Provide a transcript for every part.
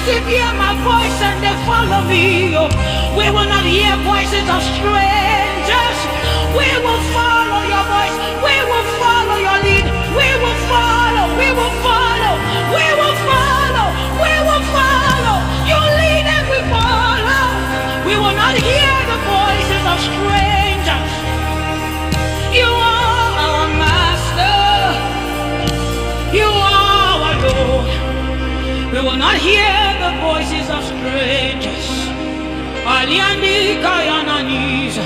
If you hear my voice and they follow me, we will not hear voices of strangers. We will follow your voice. We will follow your lead. We will follow. We will follow. We will follow. We will follow. You lead and we follow. We will not hear the voices of strangers. You are our master. You are our Lord. We will not hear Alianika and Anise.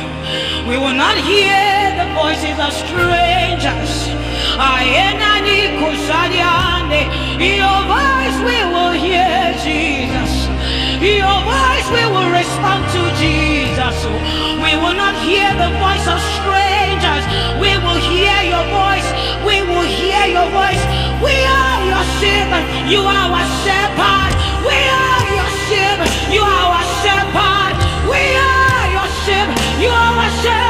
We will not hear the voices of strangers. Aenani Kusaliane. Your voice we will hear, Jesus. Your voice we will respond to, Jesus. We will not hear the voice of strangers. We will hear your voice. We will hear your voice. We are your servant. You are our shepherd. We are your servant. You are our shepherd. You are my shadow.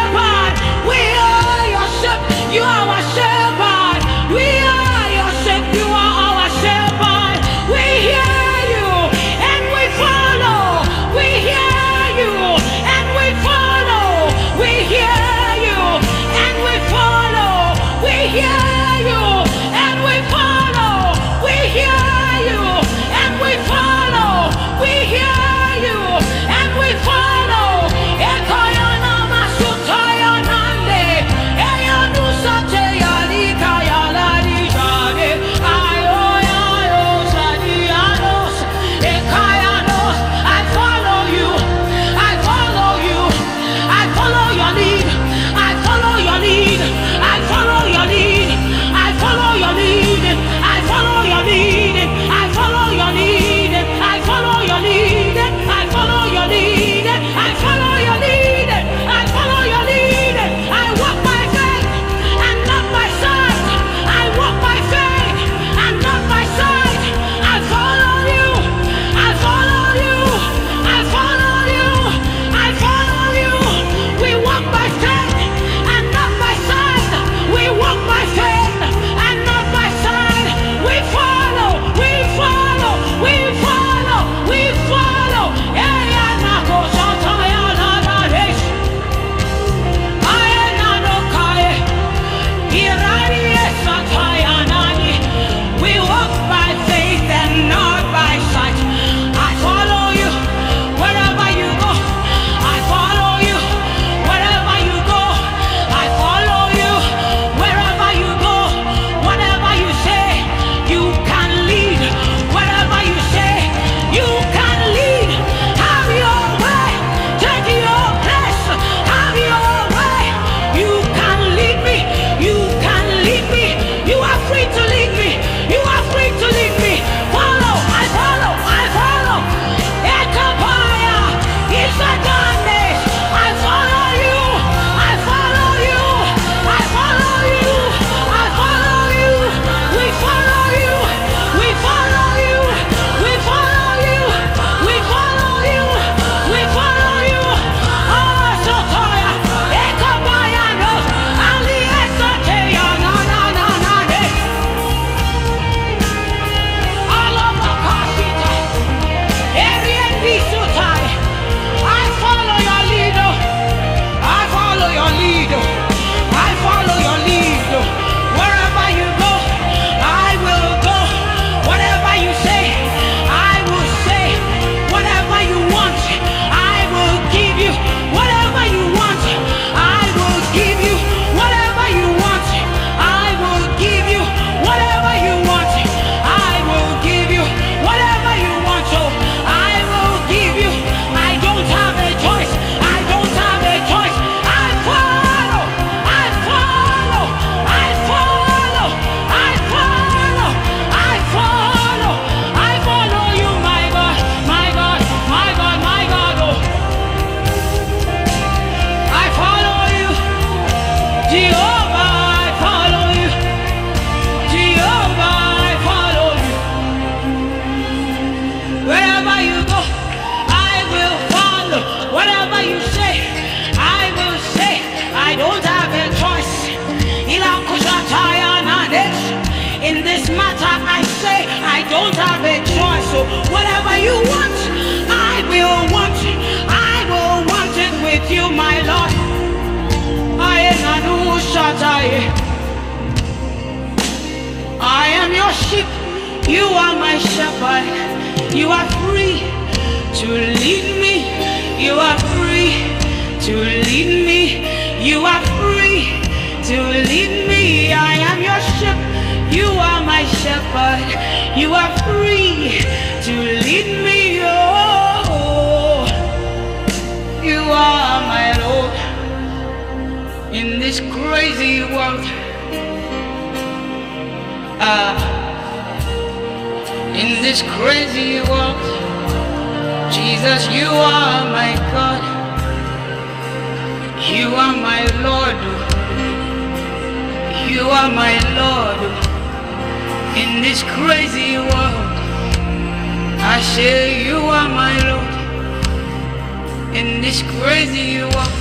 this crazy you are.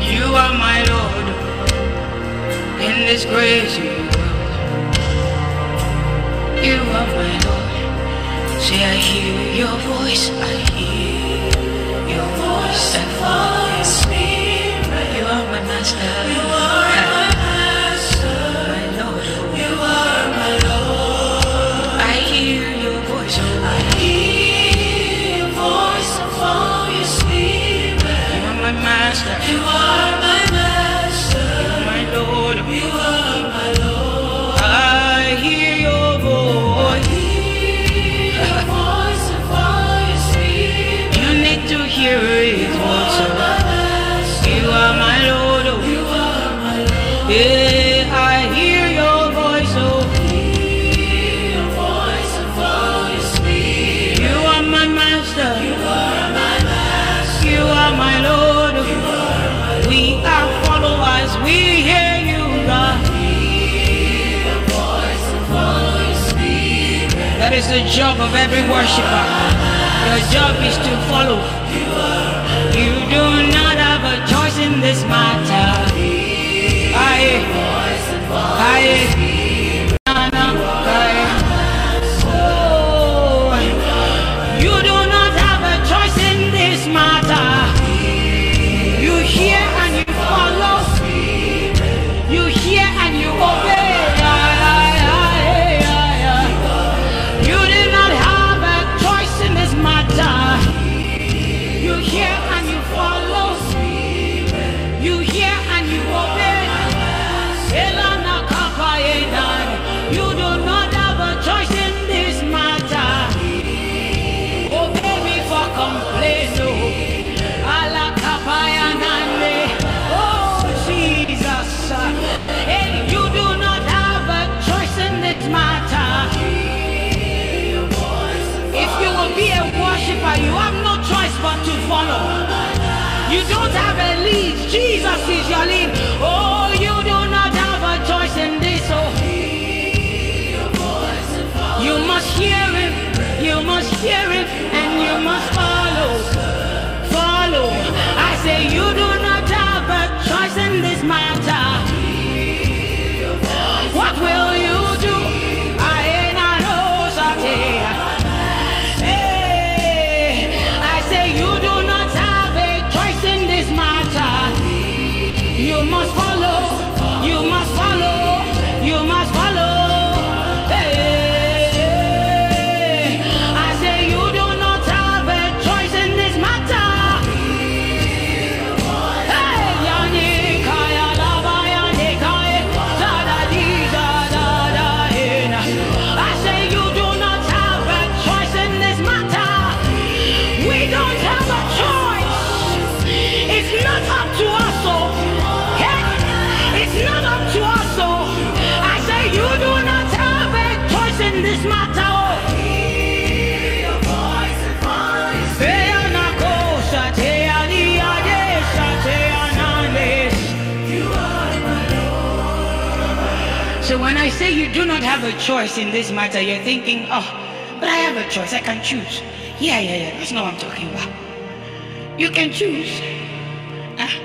You are my Lord in this crazy world. You are my Lord. Say I hear your voice, I hear your voice. And voice, spirit. You are my master. You are Master. the job of every worshiper. Your job is to follow. You do not have a choice in this matter. I, I, se not have a choice in this matter, you're thinking, oh, but I have a choice, I can choose. Yeah, yeah, yeah, that's not what I'm talking about. You can choose. Huh?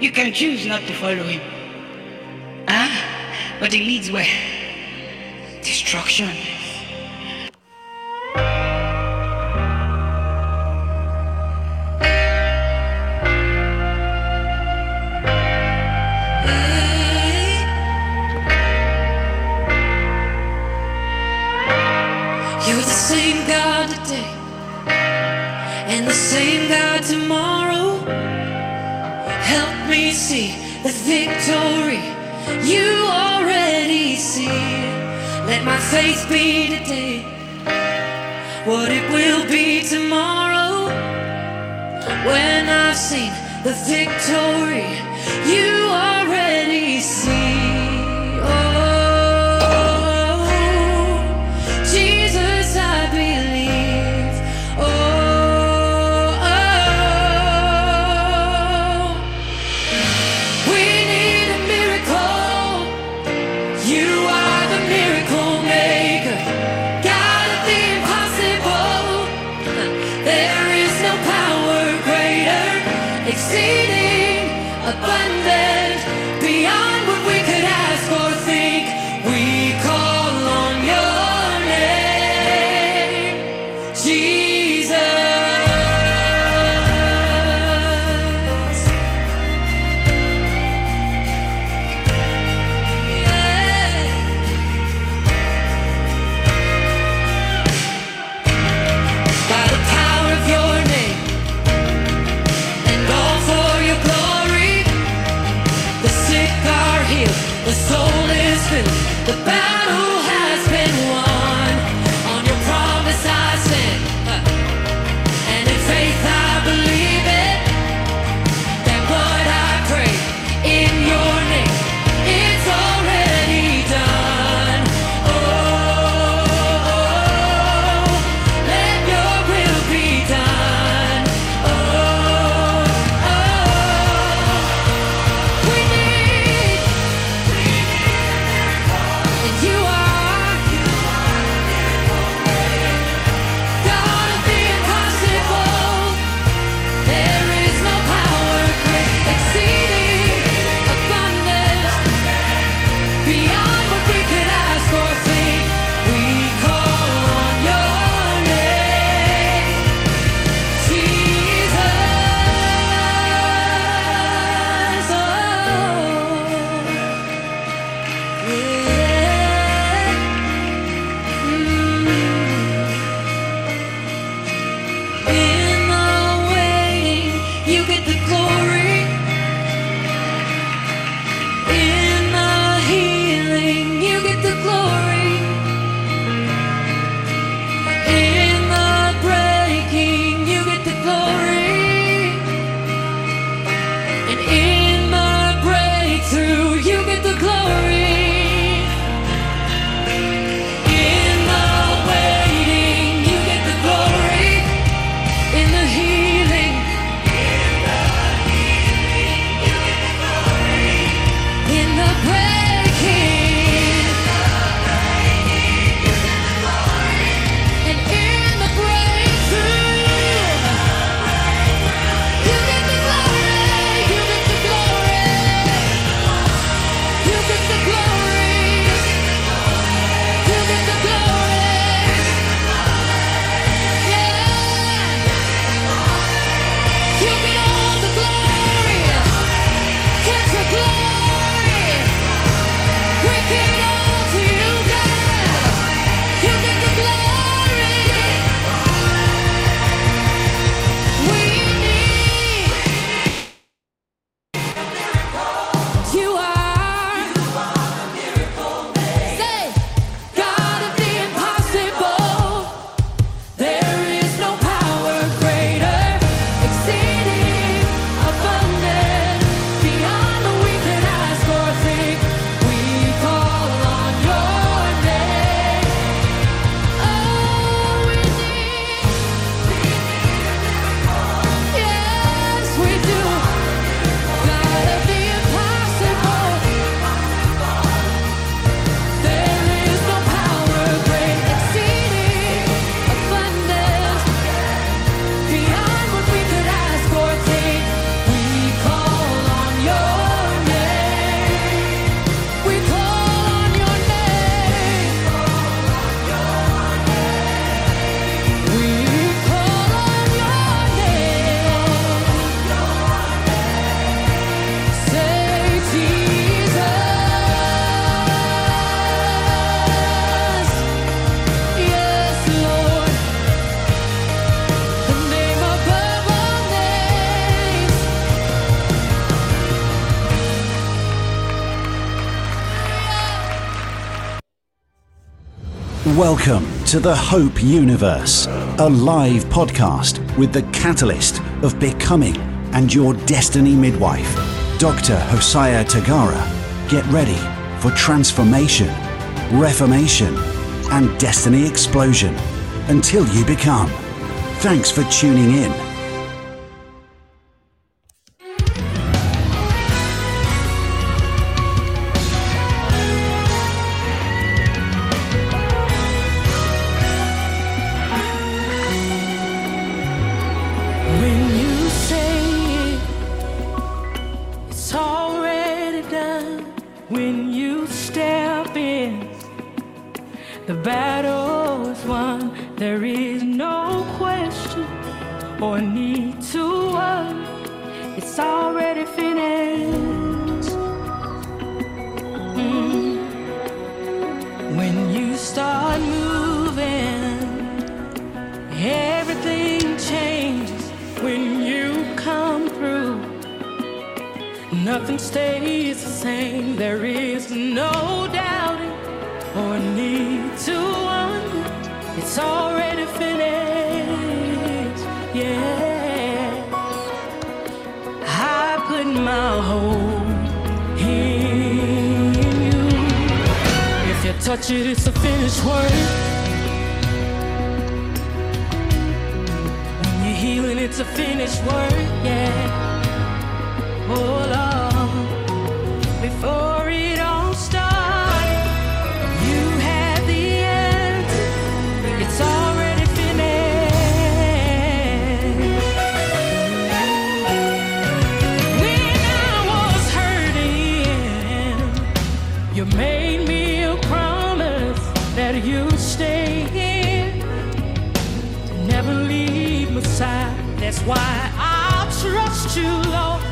You can choose not to follow him. Huh? But it leads where? Destruction. My faith be today, what it will be tomorrow. When I've seen the victory you Welcome to the Hope Universe, a live podcast with the catalyst of becoming and your destiny midwife, Dr. Hosea Tagara. Get ready for transformation, reformation, and destiny explosion until you become. Thanks for tuning in time. That's why I'll trust you, Lord.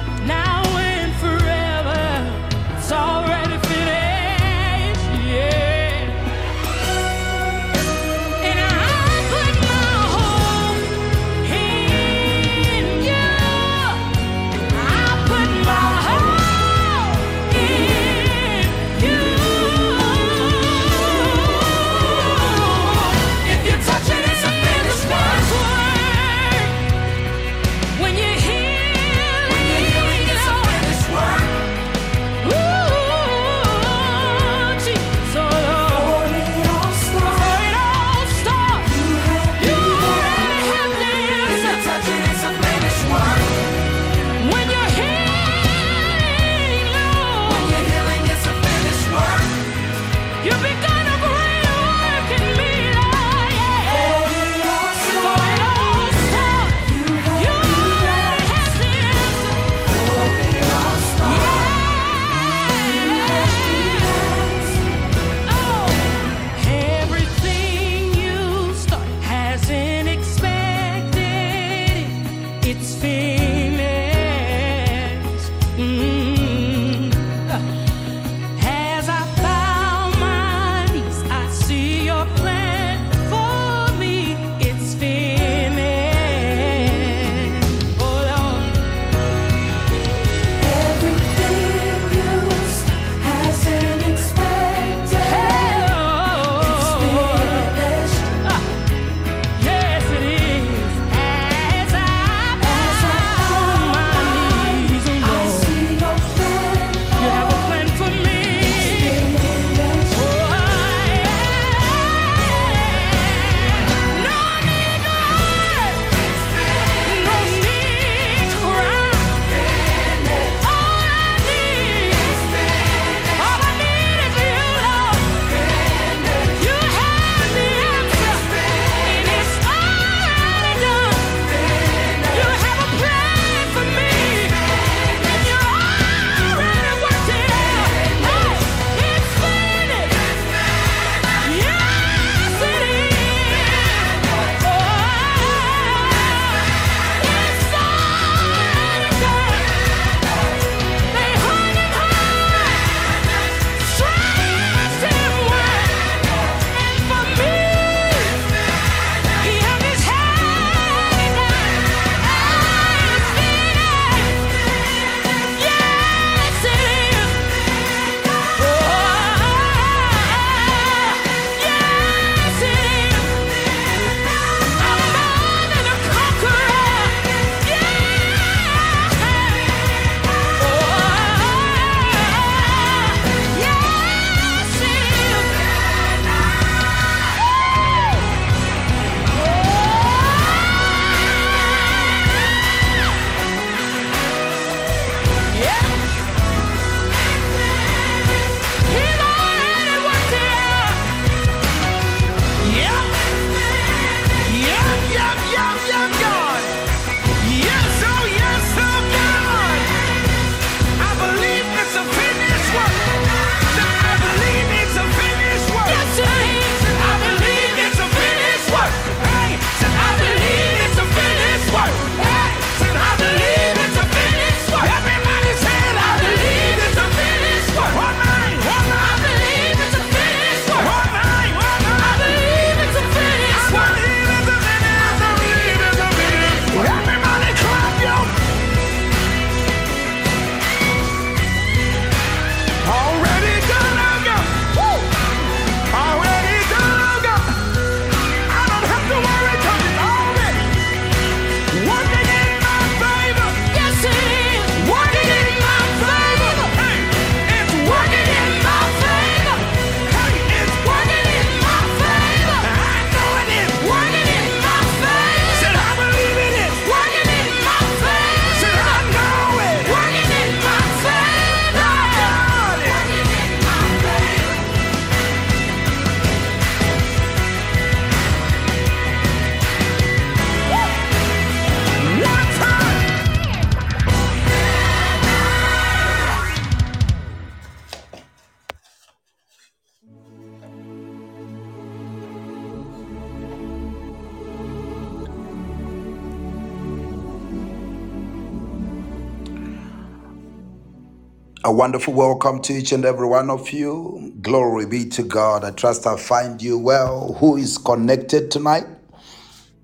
A wonderful welcome to each and every one of you. Glory be to God. I trust I find you well. Who is connected tonight?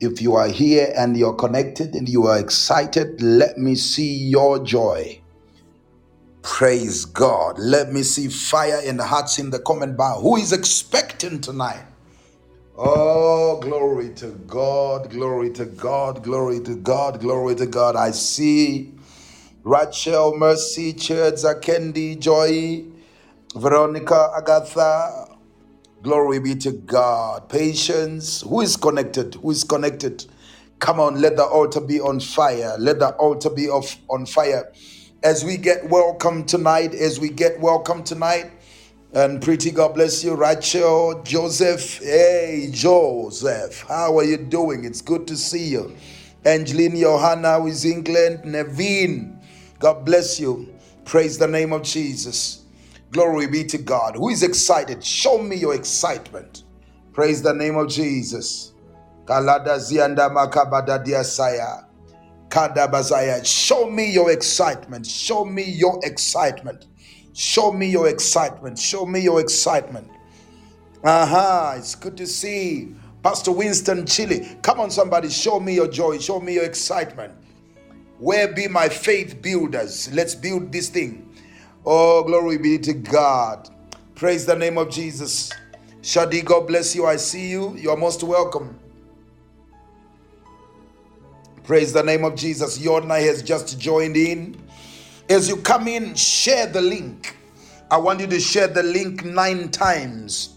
If you are here and you're connected and you are excited, let me see your joy. Praise God. Let me see fire in the hearts in the comment bar. Who is expecting tonight? Oh, glory to God, glory to God, glory to God, glory to God. I see Rachel, Mercy, Church, Kendi, Joy, Veronica, Agatha. Glory be to God. Patience. Who is connected? Who is connected? Come on, let the altar be on fire. Let the altar be of, on fire. As we get welcome tonight, as we get welcome tonight, and pretty God bless you, Rachel, Joseph. Hey, Joseph, how are you doing? It's good to see you. Angeline Johanna with England, Nevin, God bless you. Praise the name of Jesus. Glory be to God. Who is excited? Show me your excitement. Praise the name of Jesus. Diasaya. Show me your excitement. Show me your excitement. Show me your excitement. Show me your excitement. Aha, it's good to see Pastor Winston Chile. Come on, somebody, show me your joy. Show me your excitement. Where be my faith builders? Let's build this thing. Oh, glory be to God. Praise the name of Jesus. Shadi, God bless you. I see you. You are most welcome. Praise the name of Jesus. Yodna has just joined in. As you come in, share the link. I want you to share the link nine times.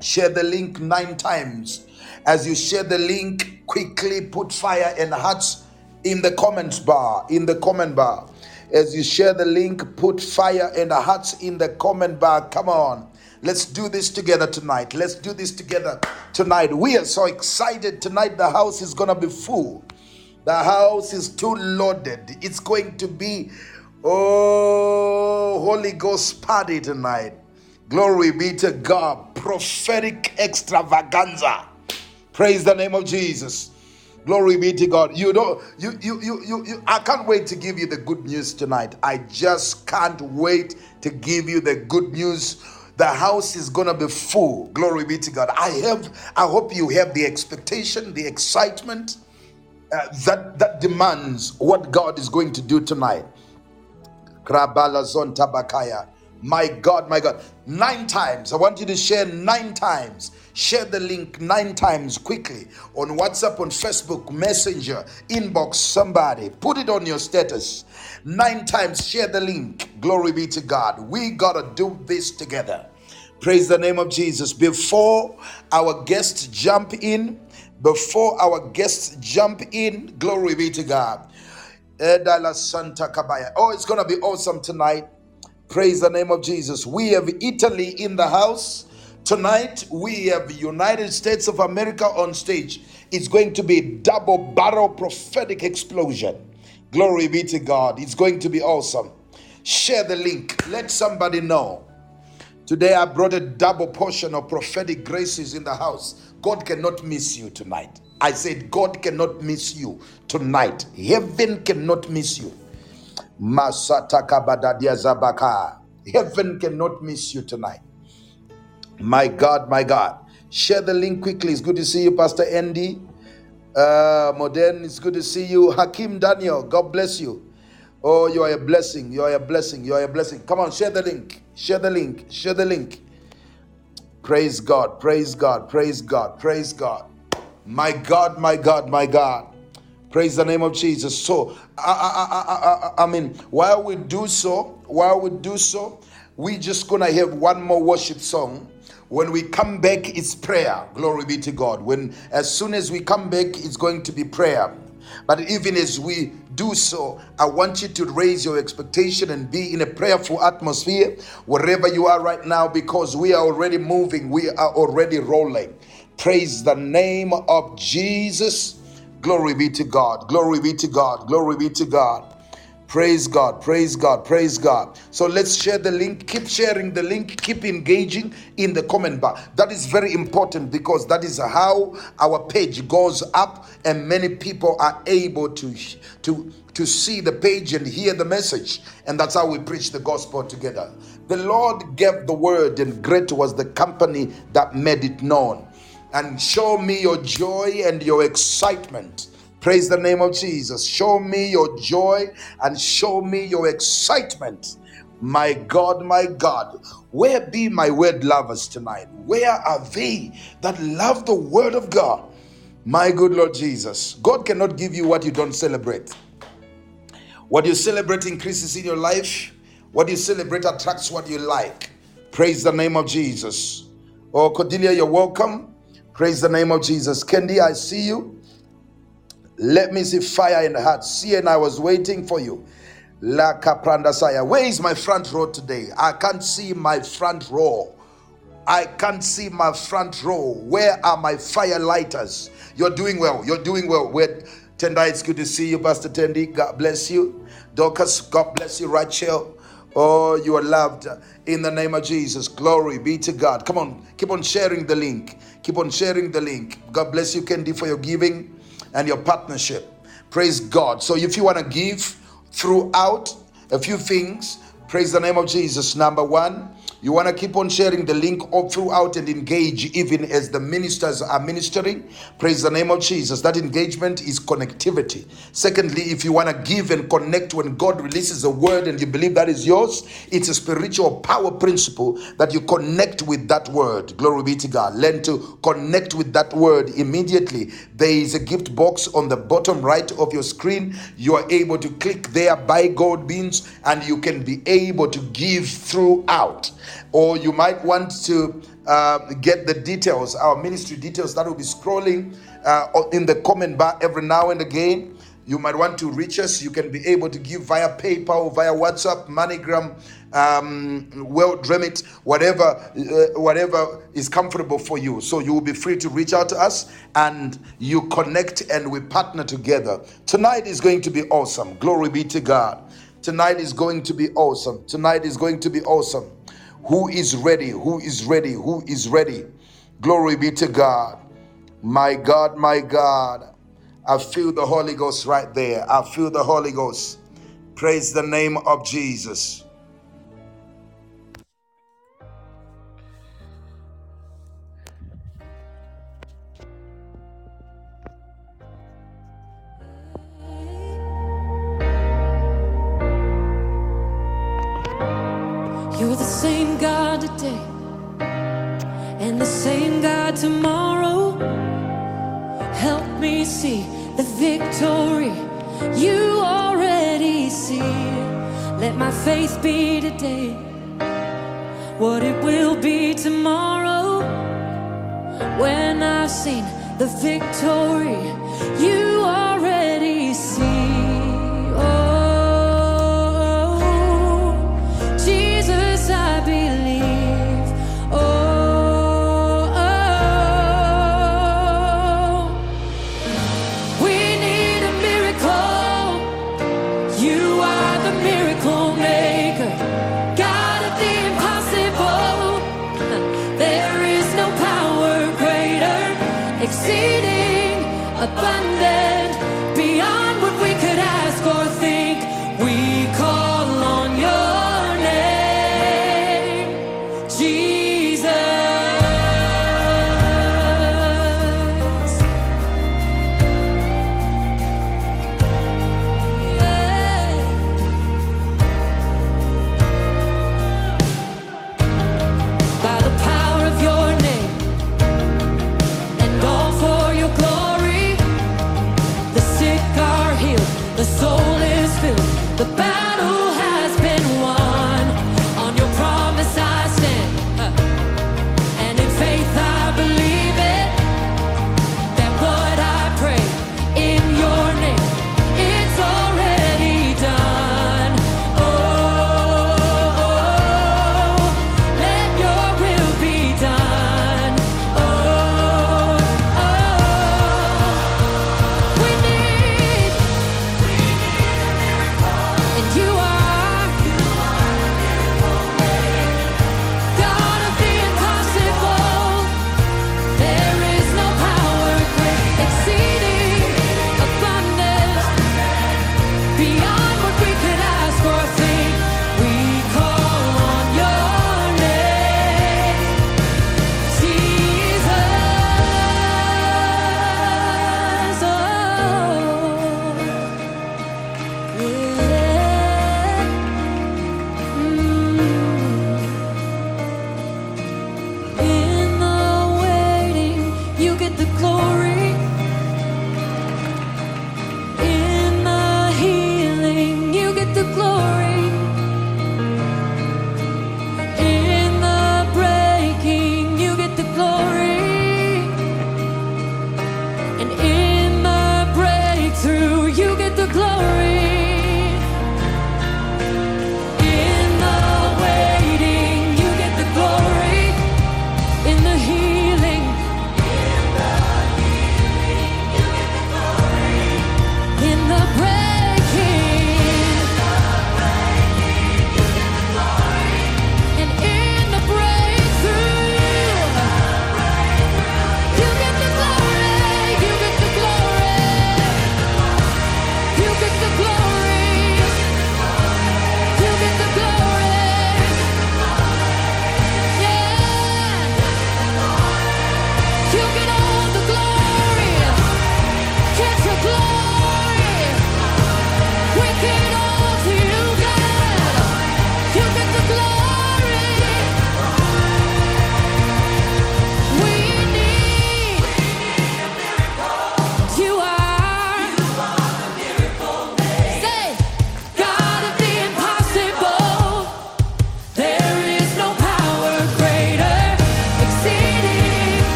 Share the link nine times. As you share the link, quickly put fire and hearts in the comments bar. In the comment bar. As you share the link, put fire and hearts in the comment bar. Come on. Let's do this together tonight. Let's do this together tonight. We are so excited tonight. The house is going to be full. The house is too loaded. It's going to be, oh, Holy Ghost party tonight. Glory be to God. Prophetic extravaganza. Praise the name of Jesus. Glory be to God. You don't you you you you, you I can't wait to give you the good news tonight. I just can't wait to give you the good news. The house is gonna be full. Glory be to God. I have I hope you have the expectation, the excitement uh, that that demands what God is going to do tonight. My God, my God. Nine times. I want you to share nine times. Share the link nine times quickly on WhatsApp, on Facebook, Messenger, inbox somebody. Put it on your status. Nine times. Share the link. Glory be to God. We got to do this together. Praise the name of Jesus. Before our guests jump in, before our guests jump in, glory be to God. Edala Santa Kabaya. Oh, it's going to be awesome tonight. Praise the name of Jesus. We have Italy in the house. Tonight, we have United States of America on stage. It's going to be a double barrel prophetic explosion. Glory be to God. It's going to be awesome. Share the link. Let somebody know. Today, I brought a double portion of prophetic graces in the house. God cannot miss you tonight. I said, God cannot miss you tonight. Heaven cannot miss you. Heaven cannot miss you tonight. My God, my God. Share the link quickly. It's good to see you, Pastor Andy. Uh, Modern, it's good to see you. Hakim Daniel, God bless you. Oh, you are a blessing. You are a blessing. You are a blessing. Come on, share the link. Share the link. Share the link. Praise God. Praise God. Praise God. Praise God. My God, my God, my God. Praise the name of Jesus. So, I, I, I, I, mean, while we do so, while we do so, we just gonna have one more worship song. When we come back, it's prayer. Glory be to God. When as soon as we come back, it's going to be prayer. But even as we do so, I want you to raise your expectation and be in a prayerful atmosphere wherever you are right now because we are already moving, we are already rolling. Praise the name of Jesus. Glory be to God. Glory be to God. Glory be to God. Praise God, praise God, praise God. So let's share the link. Keep sharing the link. Keep engaging in the comment bar. That is very important because that is how our page goes up and many people are able to, to, to see the page and hear the message. And that's how we preach the gospel together. The Lord gave the word, and great was the company that made it known. And show me your joy and your excitement Praise the name of Jesus. Show me your joy and show me your excitement. My God, my God, where be my word lovers tonight? Where are they that love the word of God? My good Lord Jesus. God cannot give you what you don't celebrate. What you celebrate increases in your life. What you celebrate attracts what you like. Praise the name of Jesus. Oh, Cordelia, you're welcome. Praise the name of Jesus. Kendi, I see you. Let me see fire in the heart. See, and I was waiting for you. La Caprandasaya. Where is my front row today? I can't see my front row. I can't see my front row. Where are my fire lighters? You're doing well. You're doing well. Where Tendai, it's good to see you, Pastor Tendi. God bless you. Dorcas, God bless you. Rachel, oh, you are loved in the name of Jesus. Glory be to God. Come on, keep on sharing the link. Keep on sharing the link. God bless you, Kendi, for your giving and your partnership. Praise God. So if you want to give throughout a few things, praise the name of Jesus. Number one, you want to keep on sharing the link all throughout and engage even as the ministers are ministering. Praise the name of Jesus. That engagement is connectivity. Secondly, if you want to give and connect when God releases a word and you believe that is yours, it's a spiritual power principle that you connect with that word. Glory be to God. Learn to connect with that word immediately. There is a gift box on the bottom right of your screen. You are able to click there, buy gold beans, and you can be able to give throughout or you might want to uh, get the details, our ministry details that will be scrolling uh, in the comment bar every now and again. You might want to reach us. You can be able to give via PayPal, via WhatsApp, MoneyGram, um, World Remit, whatever, uh, whatever is comfortable for you. So you will be free to reach out to us, and you connect, and we partner together. Tonight is going to be awesome. Glory be to God. Tonight is going to be awesome. Tonight is going to be awesome. Who is ready? Who is ready? Who is ready? Glory be to God. My God, my God. I feel the Holy Ghost right there. I feel the Holy Ghost. Praise the name of Jesus. The same God today and the same God tomorrow. Help me see the victory you already see. Let my faith be today what it will be tomorrow when I've seen the victory you already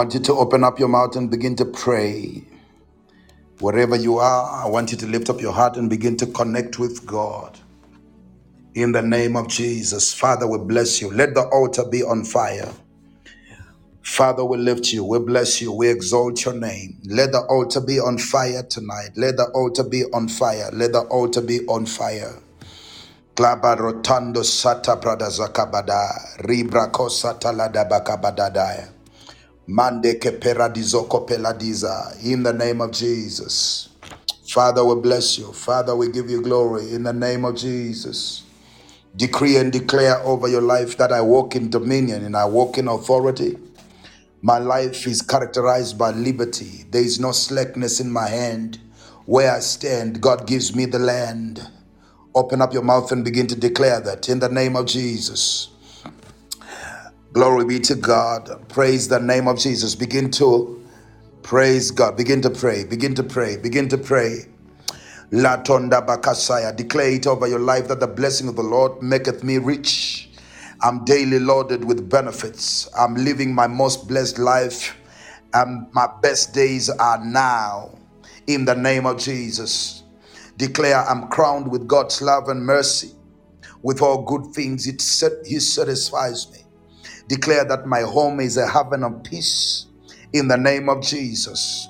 want you to open up your mouth and begin to pray. Wherever you are, I want you to lift up your heart and begin to connect with God. In the name of Jesus, Father, we bless you. Let the altar be on fire. Father, we lift you, we bless you, we exalt your name. Let the altar be on fire tonight. Let the altar be on fire. Let the altar be on fire. Rotando sata zakabada, lada. Mande ke peradizoko peladiza. In the name of Jesus. Father, we bless you. Father, we give you glory in the name of Jesus. Decree and declare over your life that I walk in dominion and I walk in authority. My life is characterized by liberty. There is no slackness in my hand. Where I stand, God gives me the land. Open up your mouth and begin to declare that in the name of Jesus. Glory be to God. Praise the name of Jesus. Begin to praise God. Begin to pray. Begin to pray. Begin to pray. Latonda bakasaya. Declare it over your life that the blessing of the Lord maketh me rich. I'm daily loaded with benefits. I'm living my most blessed life, and my best days are now. In the name of Jesus, declare I'm crowned with God's love and mercy. With all good things, it He satisfies me. Declare that my home is a haven of peace. In the name of Jesus,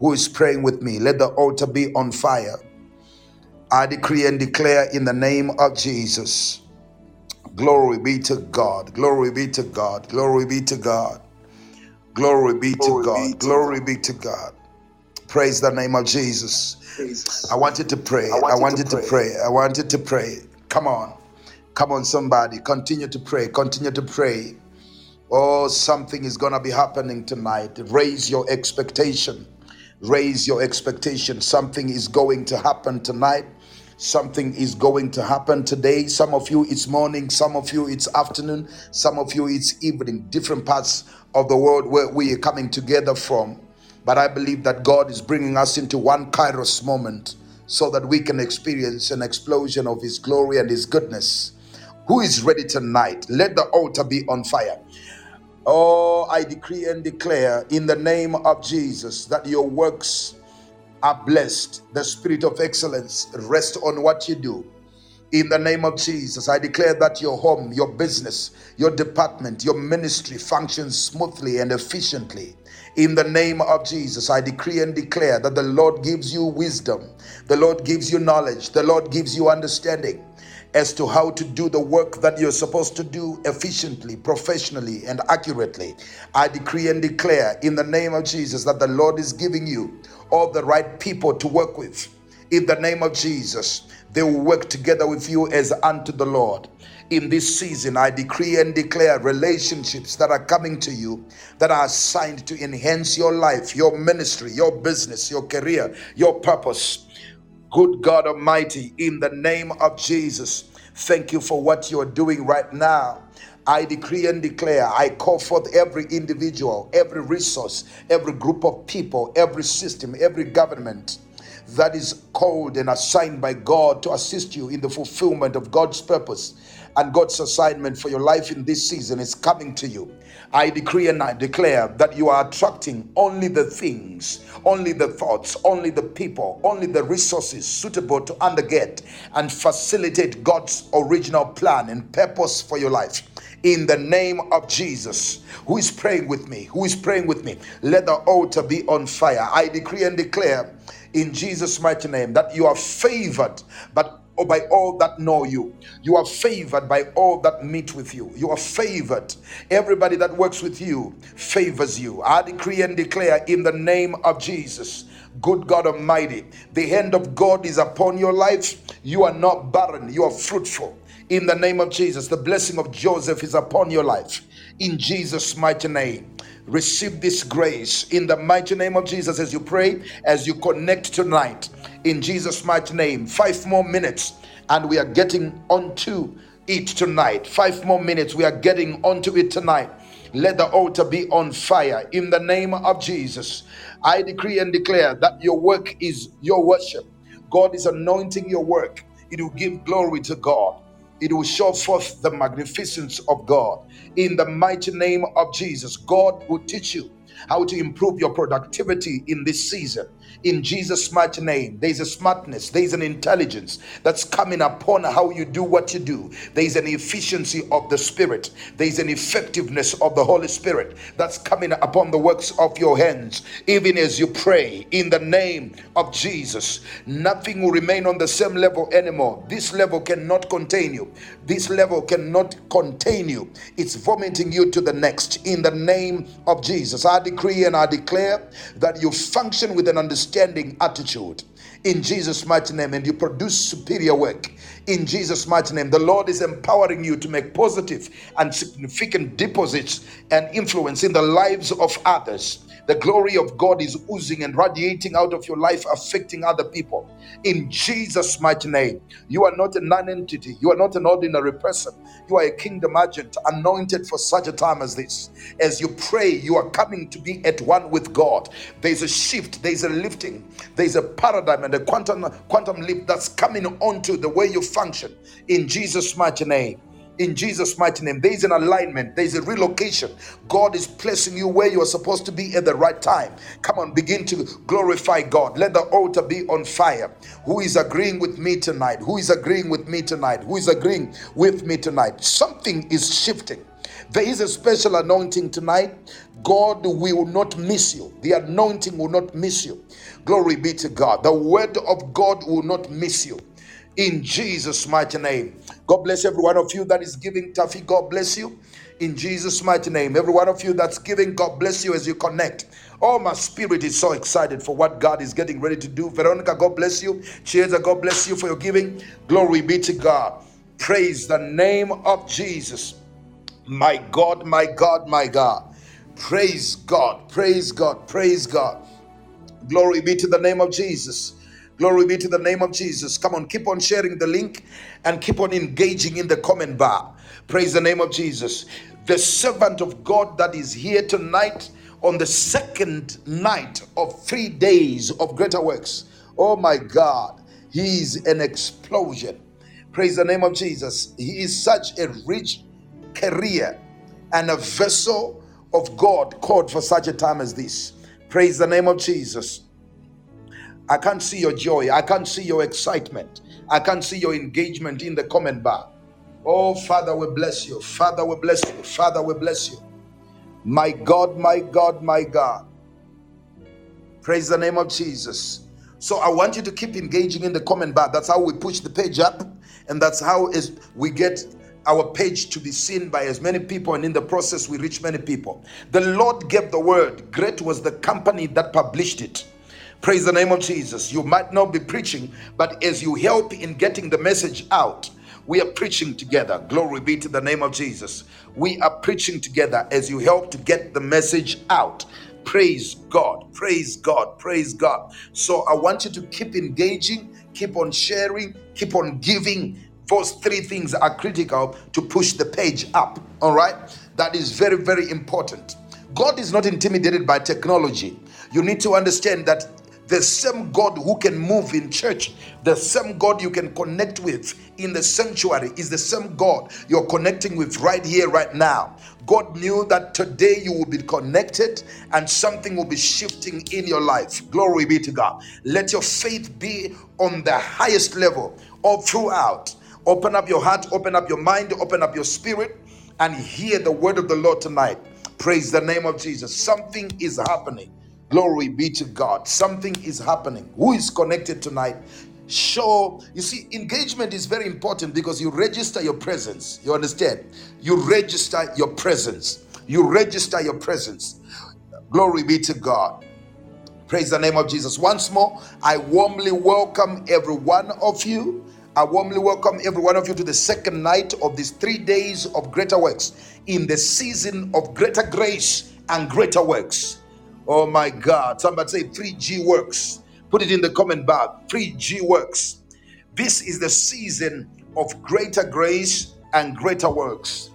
who is praying with me, let the altar be on fire. I decree and declare in the name of Jesus Glory be to God. Glory be to God. Glory be to God. Glory be to God. Glory be to God. Praise the name of Jesus. I want you to pray. I want you to pray. I want you to pray. Come on. Come on, somebody. Continue to pray. Continue to pray. Oh, something is going to be happening tonight. Raise your expectation. Raise your expectation. Something is going to happen tonight. Something is going to happen today. Some of you it's morning, some of you it's afternoon, some of you it's evening, different parts of the world where we are coming together from. But I believe that God is bringing us into one kairos moment so that we can experience an explosion of His glory and His goodness. Who is ready tonight? Let the altar be on fire. Oh, I decree and declare in the name of Jesus that your works are blessed. The spirit of excellence rest on what you do. In the name of Jesus, I declare that your home, your business, your department, your ministry functions smoothly and efficiently. In the name of Jesus, I decree and declare that the Lord gives you wisdom, the Lord gives you knowledge, the Lord gives you understanding as to how to do the work that you're supposed to do efficiently, professionally, and accurately. I decree and declare in the name of Jesus that the Lord is giving you all the right people to work with. In the name of Jesus, they will work together with you as unto the Lord. In this season, I decree and declare relationships that are coming to you that are assigned to enhance your life, your ministry, your business, your career, your purpose. Good God Almighty, in the name of Jesus, thank you for what you're doing right now. I decree and declare, I call forth every individual, every resource, every group of people, every system, every government that is called and assigned by God to assist you in the fulfillment of God's purpose and God's assignment for your life in this season is coming to you. I decree and I declare that you are attracting only the things, only the thoughts, only the people, only the resources suitable to underget and facilitate God's original plan and purpose for your life in the name of Jesus. Who is praying with me? Who is praying with me? Let the altar be on fire. I decree and declare in Jesus' mighty name that you are favored, but or by all that know you. You are favored by all that meet with you. You are favored. Everybody that works with you favors you. I decree and declare in the name of Jesus. Good God Almighty, the hand of God is upon your life. You are not barren, you are fruitful in the name of Jesus. The blessing of Joseph is upon your life in Jesus' mighty name. Receive this grace in the mighty name of Jesus as you pray, as you connect tonight in Jesus' mighty name. Five more minutes, and we are getting onto it tonight. Five more minutes, we are getting onto it tonight. Let the altar be on fire in the name of Jesus. I decree and declare that your work is your worship. God is anointing your work, it will give glory to God it will show forth the magnificence of God. In the mighty name of Jesus, God will teach you how to improve your productivity in this season. In Jesus' mighty name, there's a smartness, there's an intelligence that's coming upon how you do what you do. There's an efficiency of the Spirit, there's an effectiveness of the Holy Spirit that's coming upon the works of your hands, even as you pray in the name of Jesus. Nothing will remain on the same level anymore. This level cannot contain you. This level cannot contain you. It's vomiting you to the next. In the name of Jesus, I decree and I declare that you function with an understanding attitude in Jesus' mighty name and you produce superior work in Jesus' mighty name. The Lord is empowering you to make positive and significant deposits and influence in the lives of others. The glory of God is oozing and radiating out of your life, affecting other people. In Jesus' mighty name, you are not a non entity, you are not an ordinary person. You are a kingdom agent anointed for such a time as this. As you pray, you are coming to be at one with God. There's a shift, there's a lifting, there's a paradigm and a quantum quantum leap that's coming onto the way you function in Jesus' mighty name in Jesus' mighty name. There is an alignment, there is a relocation. God is placing you where you are supposed to be at the right time. Come on, begin to glorify God. Let the altar be on fire. Who is agreeing with me tonight? Who is agreeing with me tonight? Who is agreeing with me tonight? Something is shifting. There is a special anointing tonight. God will not miss you. The anointing will not miss you. Glory be to God. The word of God will not miss you in Jesus' mighty name. God bless every one of you that is giving. Taffy, God bless you in Jesus' mighty name. Every one of you that's giving, God bless you as you connect. Oh, my spirit is so excited for what God is getting ready to do. Veronica, God bless you. Chiesa, God bless you for your giving. Glory be to God. Praise the name of Jesus. My God, my God, my God. Praise God, praise God, praise God. Glory be to the name of Jesus. Glory be to the name of Jesus. Come on, keep on sharing the link and keep on engaging in the comment bar. Praise the name of Jesus. The servant of God that is here tonight on the second night of three days of greater works. Oh my God, he is an explosion. Praise the name of Jesus. He is such a rich career and a vessel of God called for such a time as this. Praise the name of Jesus. I can't see your joy. I can't see your excitement. I can't see your engagement in the comment bar. Oh, Father, we bless you. Father, we bless you. Father, we bless you. My God, my God, my God. Praise the name of Jesus. So I want you to keep engaging in the comment bar. That's how we push the page up, and that's how is we get our page to be seen by as many people, and in the process we reach many people. The Lord gave the word. Great was the company that published it. Praise the name of Jesus. You might not be preaching, but as you help in getting the message out, we are preaching together. Glory be to the name of Jesus. We are preaching together as you help to get the message out. Praise God. Praise God. Praise God. So I want you to keep engaging, keep on sharing, keep on giving. Those three things are critical to push the page up. All right? That is very, very important. God is not intimidated by technology. You need to understand that the same God who can move in church, the same God you can connect with in the sanctuary is the same God you're connecting with right here, right now. God knew that today you will be connected and something will be shifting in your life. Glory be to God. Let your faith be on the highest level all throughout. Open up your heart, open up your mind, open up your spirit, and hear the word of the Lord tonight. Praise the name of Jesus. Something is happening. Glory be to God. Something is happening. Who is connected tonight? Show, you see, engagement is very important because you register your presence. You understand? You register your presence. You register your presence. Glory be to God. Praise the name of Jesus. Once more, I warmly welcome every one of you. I warmly welcome every one of you to the second night of these three days of greater works in the season of greater grace and greater works. Oh my God. Somebody say 3G works. Put it in the comment bar. 3G works. This is the season of greater grace and greater works.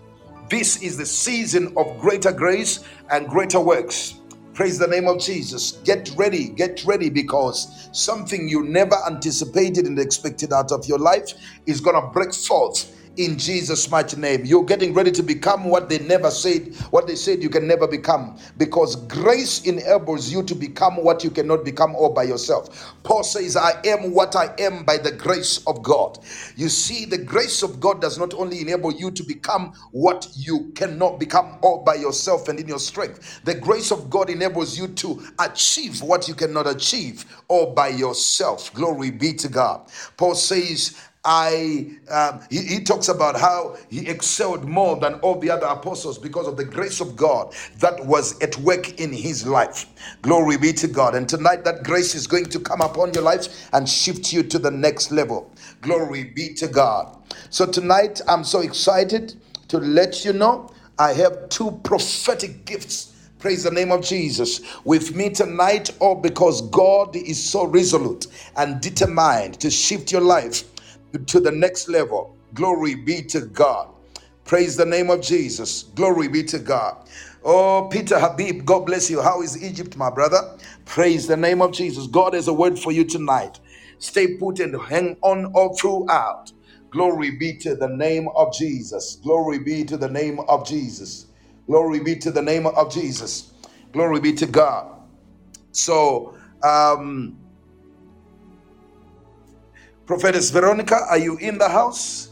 This is the season of greater grace and greater works. Praise the name of Jesus. Get ready, get ready because something you never anticipated and expected out of your life is going to break forth in Jesus' mighty name. You're getting ready to become what they never said, what they said you can never become, because grace enables you to become what you cannot become all by yourself. Paul says, I am what I am by the grace of God. You see, the grace of God does not only enable you to become what you cannot become all by yourself and in your strength, the grace of God enables you to achieve what you cannot achieve all by yourself. Glory be to God. Paul says, I um, he, he, talks about how he excelled more than all the other apostles because of the grace of God that was at work in his life. Glory be to God. And tonight that grace is going to come upon your life and shift you to the next level. Glory be to God. So tonight I'm so excited to let you know I have two prophetic gifts. Praise the name of Jesus. With me tonight, all because God is so resolute and determined to shift your life to the next level. Glory be to God. Praise the name of Jesus. Glory be to God. Oh, Peter Habib, God bless you. How is Egypt, my brother? Praise the name of Jesus. God has a word for you tonight. Stay put and hang on all throughout. Glory be to the name of Jesus. Glory be to the name of Jesus. Glory be to the name of Jesus. Glory be to God. So, um, Prophetess Veronica, are you in the house?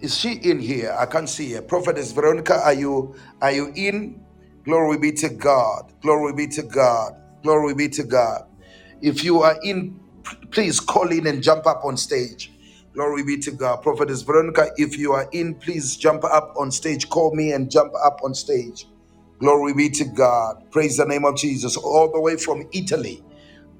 Is she in here? I can't see her. Prophetess Veronica, are you are you in? Glory be to God. Glory be to God. Glory be to God. If you are in, please call in and jump up on stage. Glory be to God. Prophetess Veronica, if you are in, please jump up on stage. Call me and jump up on stage. Glory be to God. Praise the name of Jesus. All the way from Italy.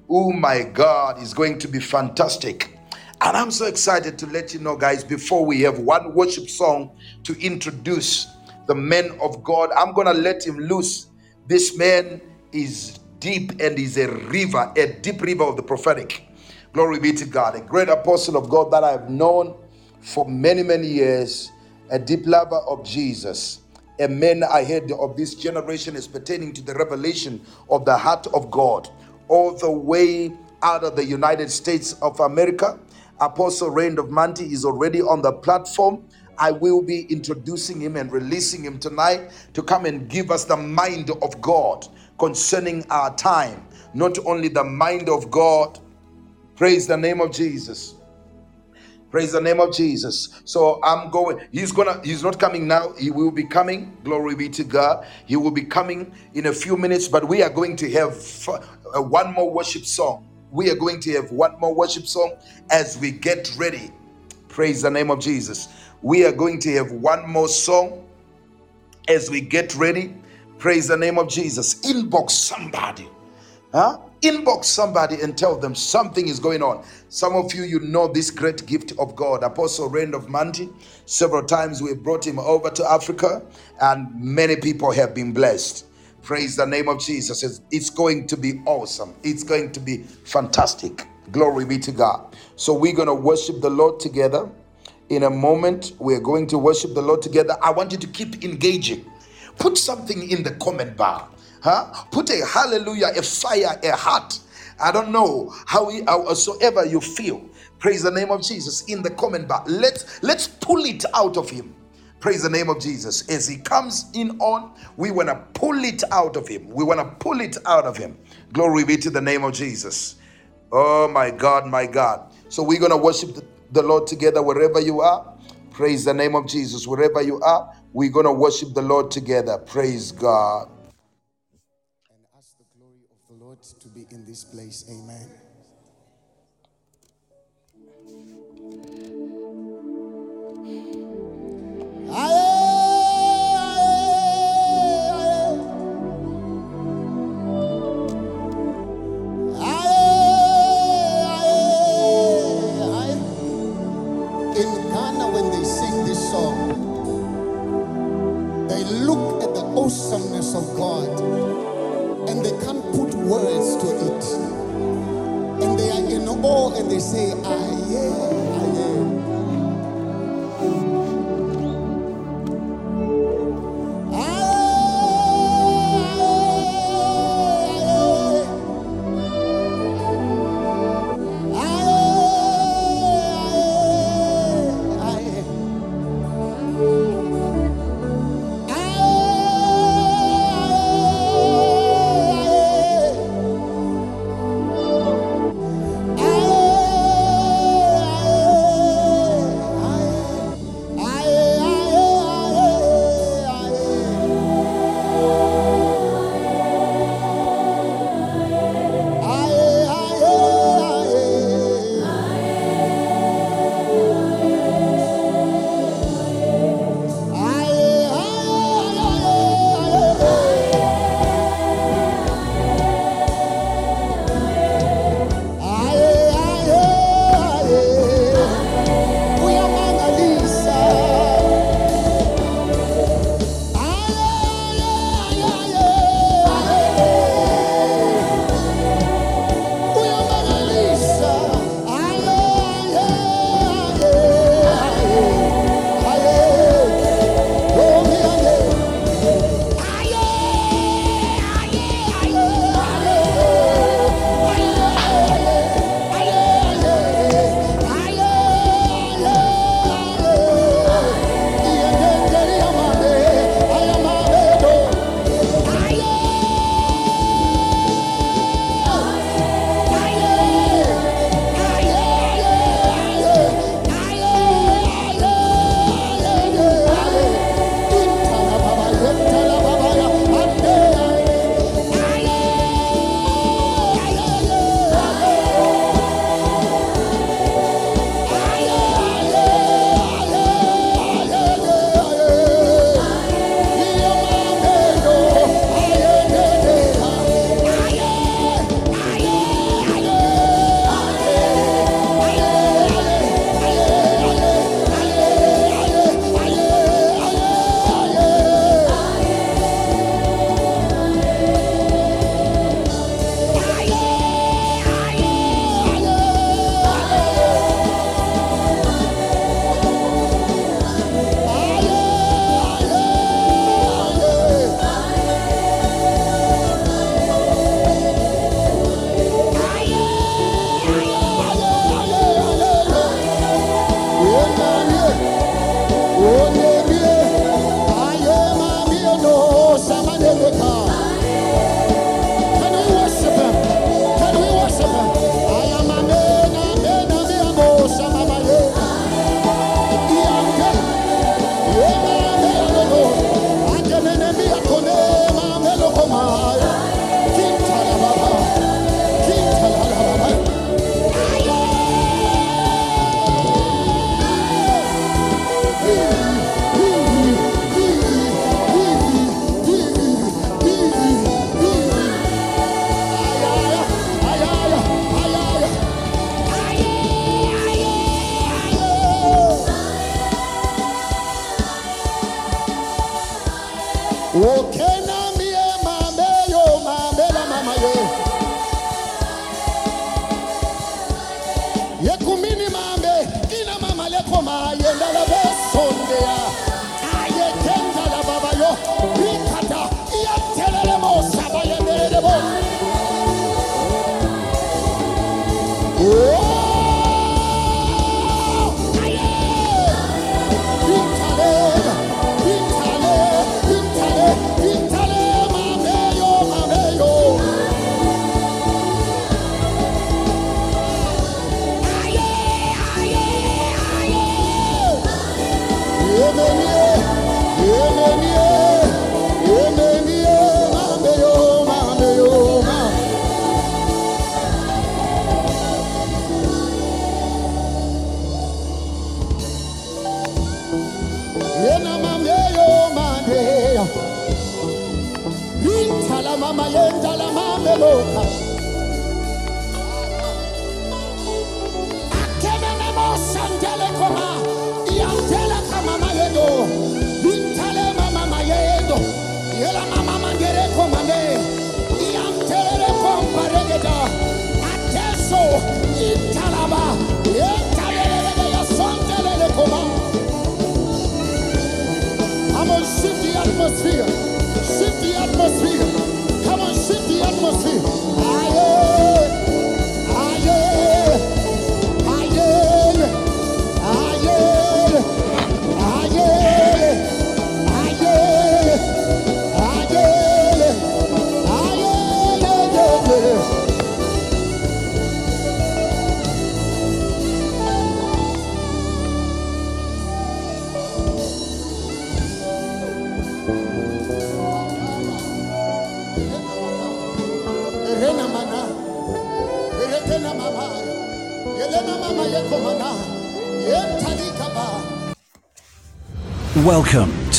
Oh my God, is going to be fantastic. And I'm so excited to let you know, guys, before we have one worship song to introduce the men of God, I'm going to let him loose. This man is deep and is a river, a deep river of the prophetic. Glory be to God. A great apostle of God that I've known for many, many years, a deep lover of Jesus. A man I heard of this generation is pertaining to the revelation of the heart of God, all the way out of the United States of America Apostle Reindorf Mantey is already on the platform. I will be introducing him and releasing him tonight to come and give us the mind of God concerning our time. Not only the mind of God, praise the name of Jesus. Praise the name of Jesus. So I'm going. He's gonna. He's not coming now. He will be coming. Glory be to God. He will be coming in a few minutes. But we are going to have uh, one more worship song we are going to have one more worship song as we get ready. Praise the name of Jesus. We are going to have one more song as we get ready. Praise the name of Jesus. Inbox somebody. Huh? Inbox somebody and tell them something is going on. Some of you, you know this great gift of God. Apostle Reindorf Mantey. Several times we brought him over to Africa, and many people have been blessed. Praise the name of Jesus. It's, going to be awesome. It's going to be fantastic. Glory be to God. So we're going to worship the Lord together. In a moment, we're going to worship the Lord together. I want you to keep engaging. Put something in the comment bar. Huh? Put a hallelujah, a fire, a heart. I don't know how whatsoever you feel. Praise the name of Jesus in the comment bar. Let's let's pull it out of him. Praise the name of Jesus. As he comes in on, we want to pull it out of him. We want to pull it out of him. Glory be to the name of Jesus. Oh my God, my God. So we're going to worship the Lord together wherever you are. Praise the name of Jesus. Wherever you are, we're going to worship the Lord together. Praise God. And ask the glory of the Lord to be in this place. Amen. And they can't put words to it, and they are in awe, and they say, I am,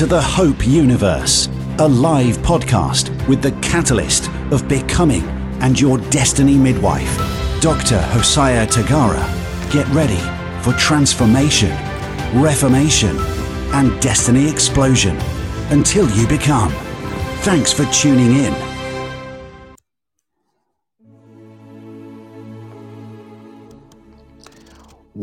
to the Hope Universe, a live podcast with the catalyst of becoming and your destiny midwife, Dr. Hosea Tagara. Get ready for transformation, reformation, and destiny explosion until you become. Thanks for tuning in.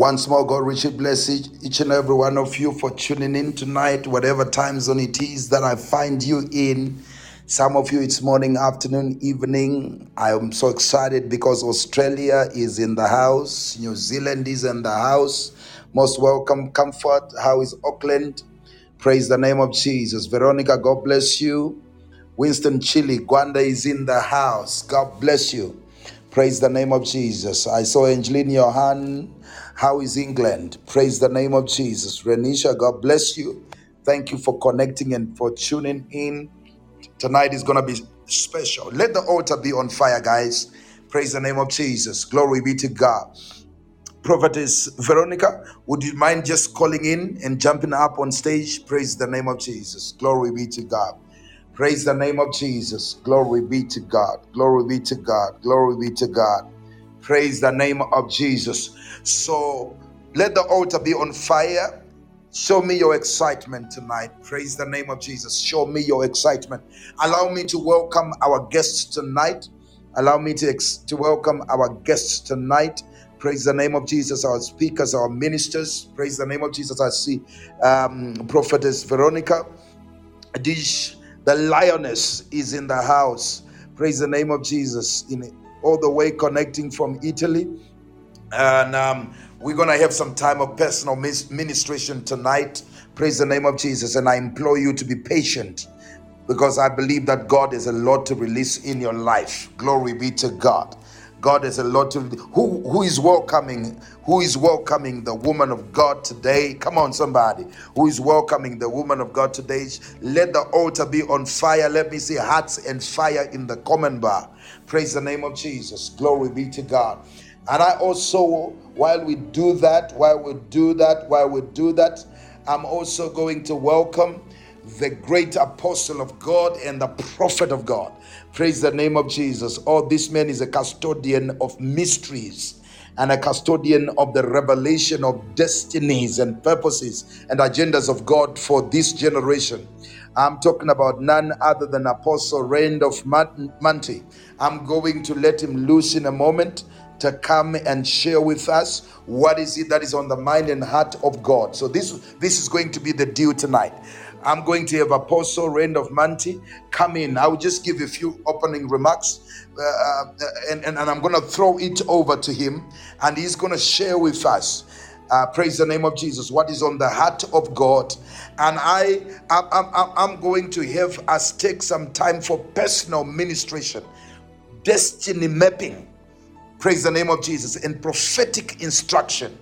Once more, God richly bless each, and every one of you for tuning in tonight, whatever time zone it is that I find you in. Some of you, it's morning, afternoon, evening. I am so excited because Australia is in the house, New Zealand is in the house. Most welcome, comfort. How is Auckland? Praise the name of Jesus. Veronica, God bless you. Winston Chile, Gwanda is in the house. God bless you. Praise the name of Jesus. I saw Angeline Johan. How is England? Praise the name of Jesus. Renisha, God bless you. Thank you for connecting and for tuning in. Tonight is going to be special. Let the altar be on fire, guys. Praise the name of Jesus. Glory be to God. Prophetess Veronica, would you mind just calling in and jumping up on stage? Praise the name of Jesus. Glory be to God. Praise the name of Jesus. Glory be to God. Glory be to God. Glory be to God. Praise the name of Jesus. So let the altar be on fire. Show me your excitement tonight. Praise the name of Jesus. Show me your excitement. Allow me to welcome our guests tonight. Allow me to, ex- to welcome our guests tonight. Praise the name of Jesus, our speakers, our ministers. Praise the name of Jesus. I see um, Prophetess Veronica. Dish, the lioness is in the house. Praise the name of Jesus. In all the way connecting from Italy. And um, we're going to have some time of personal ministration tonight. Praise the name of Jesus. And I implore you to be patient because I believe that God is a lot to release in your life. Glory be to God. God has a lot to who who is welcoming who is welcoming the woman of God today. Come on, somebody who is welcoming the woman of God today. Let the altar be on fire. Let me see hearts and fire in the comment bar. Praise the name of Jesus. Glory be to God. And I also, while we do that, while we do that, while we do that, I'm also going to welcome the great apostle of God and the prophet of God. Praise the name of Jesus. Oh, this man is a custodian of mysteries and a custodian of the revelation of destinies and purposes and agendas of God for this generation. I'm talking about none other than Apostle Reindorf Mantey. I'm going to let him loose in a moment to come and share with us what is it that is on the mind and heart of God. So this this is going to be the deal tonight. I'm going to have Apostle Reindorf Mantey come in. I will just give a few opening remarks uh, uh, and, and, and I'm going to throw it over to him and he's going to share with us. Uh, praise the name of Jesus. What is on the heart of God, and I, I'm, I'm, I'm going to have us take some time for personal ministration, destiny mapping, Praise the name of Jesus. And prophetic instruction.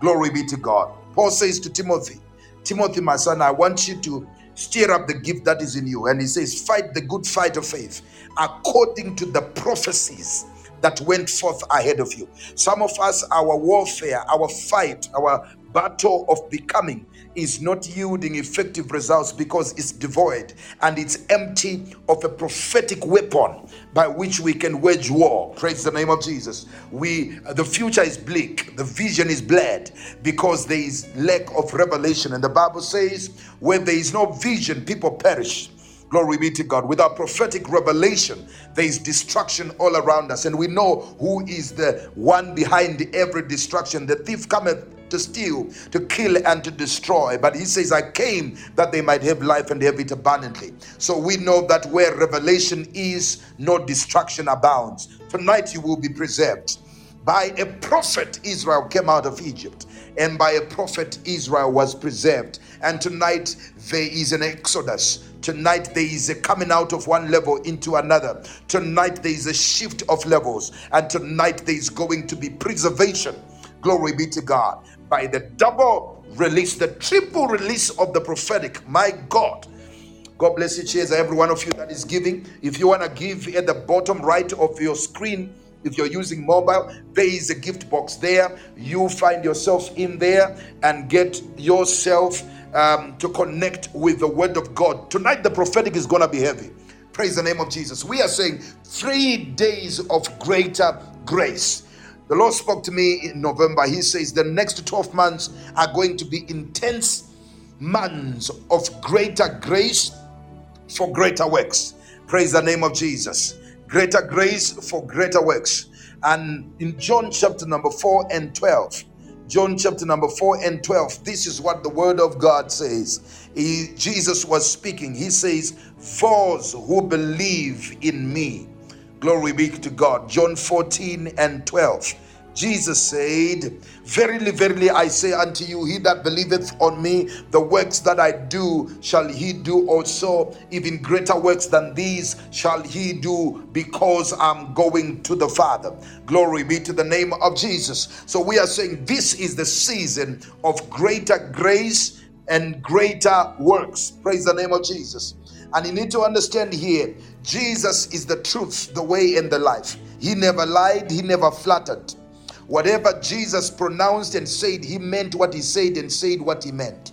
Glory be to God. Paul says to Timothy, Timothy, my son, I want you to stir up the gift that is in you. And he says, Fight the good fight of faith according to the prophecies that went forth ahead of you. Some of us, our warfare, our fight, our battle of becoming is not yielding effective results because it's devoid and it's empty of a prophetic weapon by which we can wage war praise the name of jesus we uh, the future is bleak the vision is blurred because there is lack of revelation and the bible says where there is no vision people perish Glory be to God. Without prophetic revelation, there is destruction all around us. And we know who is the one behind every destruction. The thief cometh to steal, to kill, and to destroy. But he says, I came that they might have life and have it abundantly. So we know that where revelation is, no destruction abounds. Tonight you will be preserved. By a prophet, Israel came out of Egypt, and by a prophet, Israel was preserved. And tonight there is an exodus. Tonight there is a coming out of one level into another. Tonight there is a shift of levels. And tonight there is going to be preservation. Glory be to God by the double release, the triple release of the prophetic. My God. God bless you. Cheers, every one of you that is giving. If you want to give at the bottom right of your screen, if you're using mobile, there is a gift box there. You find yourself in there and get yourself um, to connect with the word of God. Tonight, the prophetic is going to be heavy. Praise the name of Jesus. We are saying three days of greater grace. The Lord spoke to me in November. He says the next 12 months are going to be intense months of greater grace for greater works. Praise the name of Jesus. Greater grace for greater works. And in John chapter number 4 and 12, John chapter number 4 and 12, this is what the word of God says. He, Jesus was speaking. He says, Those who believe in me, Glory be to God. John 14 and 12. Jesus said, Verily, verily, I say unto you, he that believeth on me, the works that I do shall he do also, even greater works than these shall he do, because I'm going to the Father. Glory be to the name of Jesus. So we are saying this is the season of greater grace and greater works. Praise the name of Jesus. And you need to understand here Jesus is the truth, the way, and the life. He never lied, he never flattered. Whatever Jesus pronounced and said, he meant what he said and said what he meant.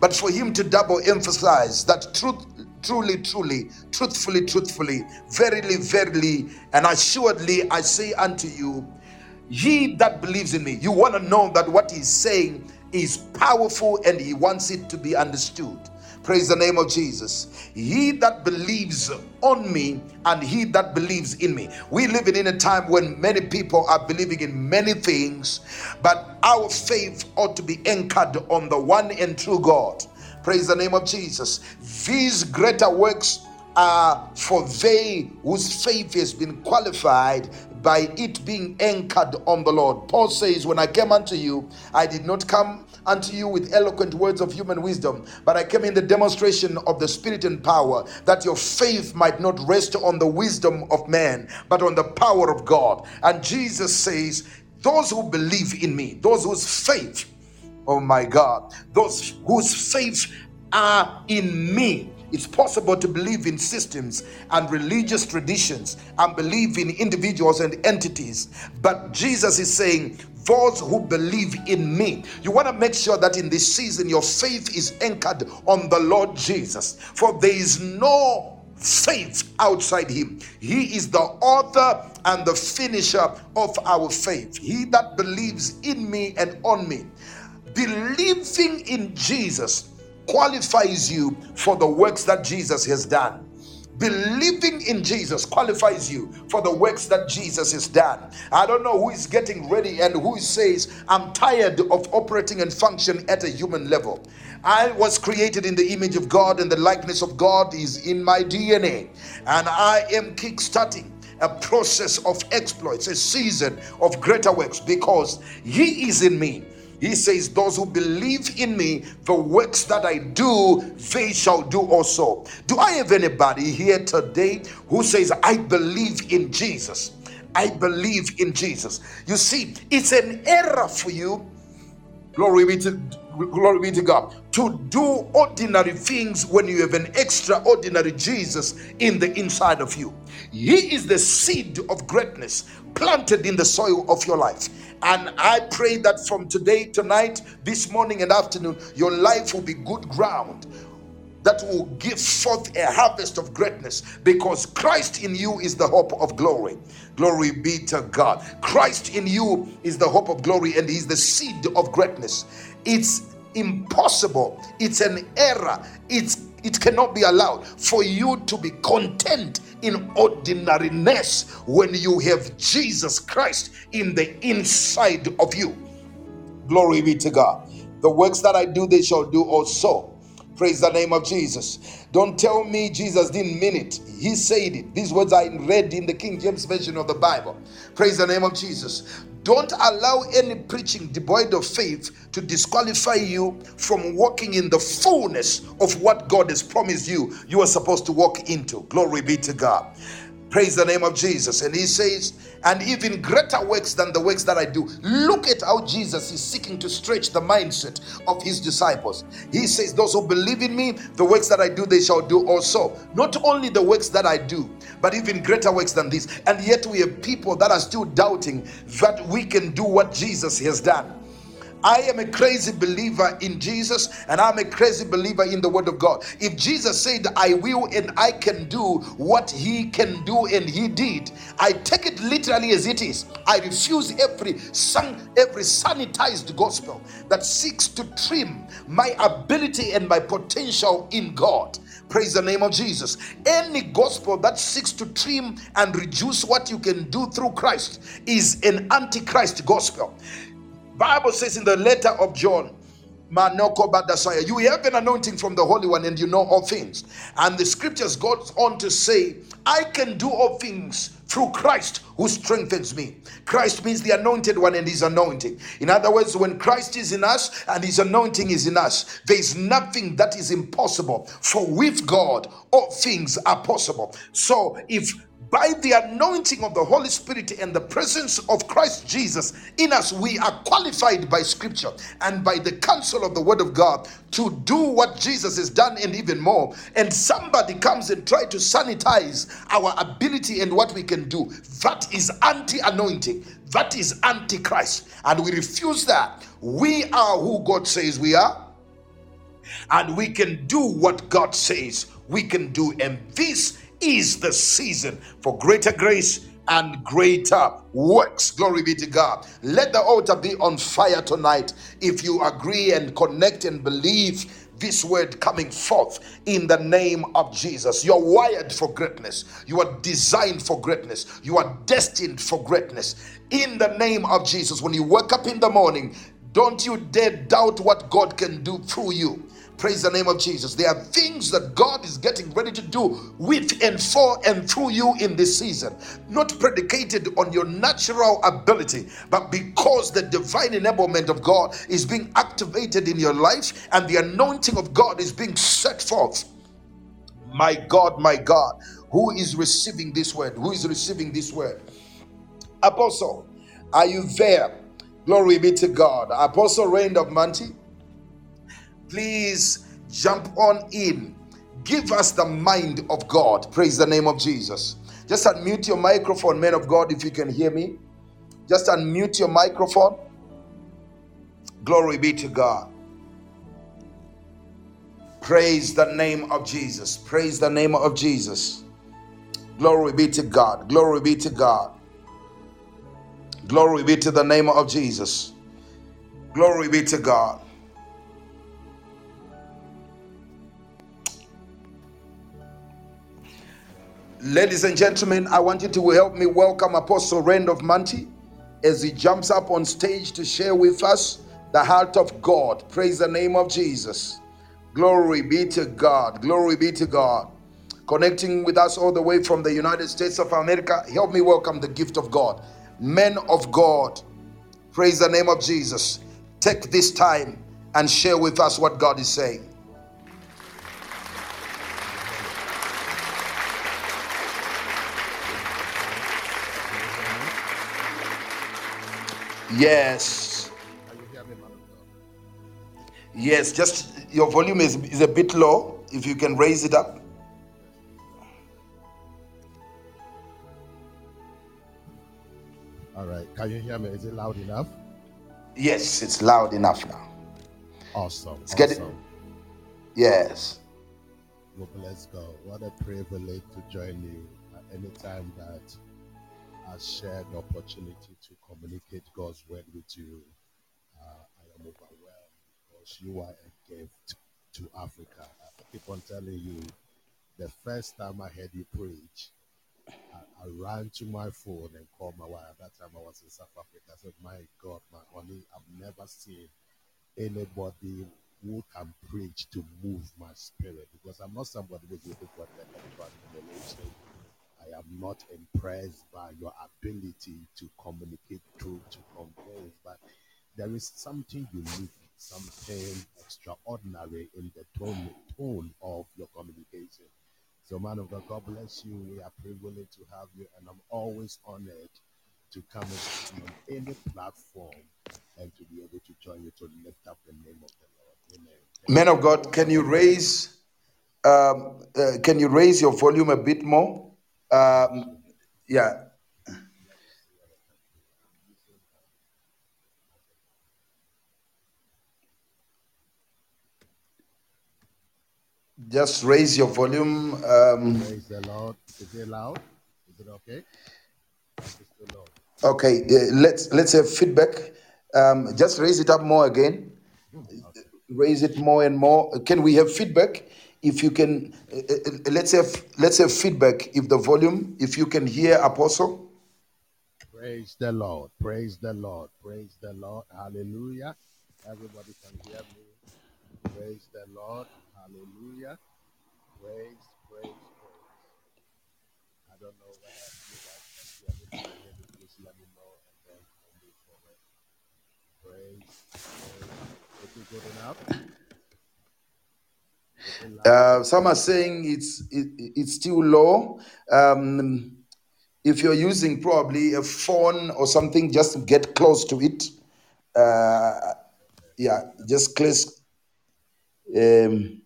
But for him to double emphasize that truth, truly, truly, truthfully, truthfully, verily, verily, and assuredly, I say unto you, he that believes in me, you want to know that what he's saying is powerful and he wants it to be understood. Praise the name of Jesus. He that believes on me and he that believes in me. We live in a time when many people are believing in many things, but our faith ought to be anchored on the one and true God. Praise the name of Jesus. These greater works are for they whose faith has been qualified by it being anchored on the Lord. Paul says, When I came unto you, I did not come unto you with eloquent words of human wisdom, but I came in the demonstration of the Spirit and power, that your faith might not rest on the wisdom of man, but on the power of God. And Jesus says, Those who believe in me, those whose faith, oh my God, those whose faith are in me, it's possible to believe in systems and religious traditions and believe in individuals and entities. But Jesus is saying, those who believe in me. You want to make sure that in this season your faith is anchored on the Lord Jesus. For there is no faith outside him. He is the author and the finisher of our faith. He that believes in me and on me, believing in Jesus qualifies you for the works that Jesus has done. Believing in Jesus qualifies you for the works that Jesus has done. I don't know who is getting ready and who says, I'm tired of operating and functioning at a human level. I was created in the image of God, and the likeness of God is in my DNA. And I am kickstarting a process of exploits, a season of greater works because He is in me. He says, Those who believe in me, the works that I do, they shall do also. Do I have anybody here today who says, I believe in Jesus? I believe in Jesus. You see, it's an error for you. Glory be to glory be to God. To do ordinary things when you have an extraordinary Jesus in the inside of you. He is the seed of greatness planted in the soil of your life. And I pray that from today, tonight, this morning, and afternoon, your life will be good ground that will give forth a harvest of greatness because Christ in you is the hope of glory. Glory be to God. Christ in you is the hope of glory and He's the seed of greatness. It's impossible, it's an error, it's it cannot be allowed for you to be content in ordinariness when you have Jesus Christ in the inside of you. Glory be to God. The works that I do, they shall do also. Praise the name of Jesus. Don't tell me Jesus didn't mean it. He said it. These words I read in the King James Version of the Bible. Praise the name of Jesus. Don't allow any preaching devoid of faith to disqualify you from walking in the fullness of what God has promised you you are supposed to walk into. Glory be to God. Praise the name of Jesus. And he says, and even greater works than the works that I do. Look at how Jesus is seeking to stretch the mindset of his disciples. He says, Those who believe in me, the works that I do, they shall do also. Not only the works that I do, but even greater works than this. And yet we have people that are still doubting that we can do what Jesus has done. I am a crazy believer in Jesus and I'm a crazy believer in the Word of God. If Jesus said, I will and I can do what He can do and He did, I take it literally as it is. I refuse every sun, every sanitized gospel that seeks to trim my ability and my potential in God. Praise the name of Jesus. Any gospel that seeks to trim and reduce what you can do through Christ is an antichrist gospel. Bible says in the letter of John, Manoko Badasaya, you have an anointing from the Holy One and you know all things. And the scriptures goes on to say, I can do all things through Christ who strengthens me. Christ means the anointed one and his anointing. In other words, when Christ is in us and his anointing is in us, there is nothing that is impossible. For with God, all things are possible. So if by the anointing of the Holy Spirit and the presence of Christ Jesus in us, we are qualified by Scripture and by the counsel of the Word of God to do what Jesus has done and even more. And somebody comes and try to sanitize our ability and what we can do. That is anti-anointing. That is antichrist, and we refuse that. We are who God says we are, and we can do what God says we can do. And this is the season for greater grace and greater works. Glory be to God. Let the altar be on fire tonight if you agree and connect and believe this word coming forth in the name of Jesus. You're wired for greatness. You are designed for greatness. You are destined for greatness. In the name of Jesus, when you wake up in the morning, don't you dare doubt what God can do through you. Praise the name of Jesus. There are things that God is getting ready to do with and for and through you in this season, not predicated on your natural ability, but because the divine enablement of God is being activated in your life and the anointing of God is being set forth. My God, my God, who is receiving this word? Who is receiving this word? Apostle, are you there? Glory be to God. Apostle Reindorf Mantey please jump on in. Give us the mind of God. Praise the name of Jesus. Just unmute your microphone, man of God, if you can hear me. Just unmute your microphone. Glory be to God. Praise the name of Jesus. Praise the name of Jesus. Glory be to God. Glory be to God. Glory be to the name of Jesus. Glory be to God. Ladies and gentlemen, I want you to help me welcome Apostle Reindorf Mantey as he jumps up on stage to share with us the heart of God. Praise the name of Jesus. Glory be to God. Glory be to God. Connecting with us all the way from the United States of America, help me welcome the gift of God. Men of God, praise the name of Jesus. Take this time and share with us what God is saying. Yes. Yes, just your volume is, is a bit low. If you can raise it up. All right. Can you hear me? Is it loud enough? Yes, it's loud enough now. Awesome. It's getting- awesome. Yes. Well, let's go. What a privilege to join you at any time that I share the opportunity communicate God's word with you. Uh, I am overwhelmed because you are a gift to Africa. I keep on telling you, the first time I heard you preach, I, I ran to my phone and called my wife. At that time, I was in South Africa. I said, My God, my honey, I've never seen anybody who can preach to move my spirit because I'm not somebody who's looking for intellectual revelation. Am not impressed by your ability to communicate truth, to convince, but there is something unique, something extraordinary in the tone, tone of your communication. So, man of God, God bless you. We are privileged to have you, and I'm always honored to come on any platform and to be able to join you to lift up the name of the Lord. Amen. Man of God, can you raise um, uh, can you raise your volume a bit more? Um, yeah. Just raise your volume. Um, Praise the Lord. Is it loud? Is it okay? It's still low. okay, uh, let's let's have feedback. Um, just raise it up more again. Raise it more and more. Can we have feedback? If you can, uh, uh, let's have let's have feedback. If the volume, if you can hear Apostle. Praise the Lord. Praise the Lord. Praise the Lord. Hallelujah. Everybody can hear me. Praise the Lord. Hallelujah. Praise, praise, praise. I don't know whether you guys can hear me, Please let me know and then I'll move forward. Praise, praise. Is it good enough? Uh, some are saying it's it, it's still low. Um, if you're using probably a phone or something, just get close to it. Uh, yeah, just close. Um,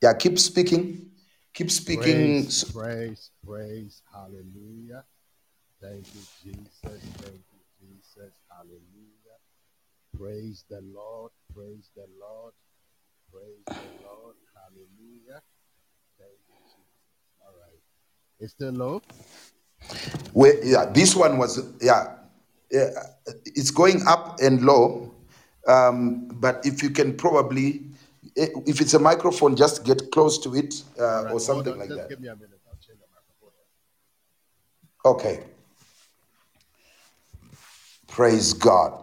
yeah, keep speaking. Keep speaking. Praise, praise, praise. Hallelujah. Thank you, Jesus. Thank you, Jesus. Hallelujah. Praise the Lord. Praise the Lord. Praise the Lord. Hallelujah. Thank you, Jesus. All right. It's still low? Yeah, this one was yeah, yeah, it's going up and low. Um, but if you can probably, eh, if it's a microphone, just get close to it uh, right. or something on. like that. give me a minute. I'll change the microphone. Okay. Praise God.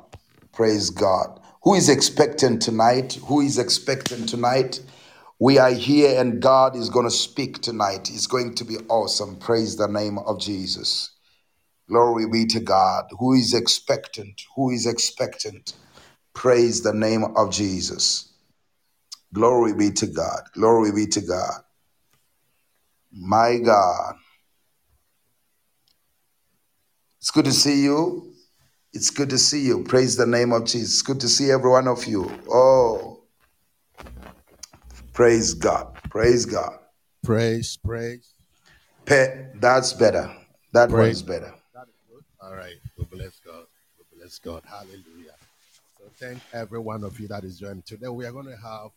Praise God. Who is expectant tonight? Who is expectant tonight? We are here and God is going to speak tonight. It's going to be awesome. Praise the name of Jesus. Glory be to God. Who is expectant? Who is expectant? Praise the name of Jesus. Glory be to God. Glory be to God. My God. It's good to see you. It's good to see you. Praise the name of Jesus. Good to see every one of you. Oh, praise God. Praise God. Praise, praise. Pe- that's better. That Praise. is better. That is good. All right. We bless God. We bless God. Hallelujah. So thank every one of you that is joining. Today we are going to have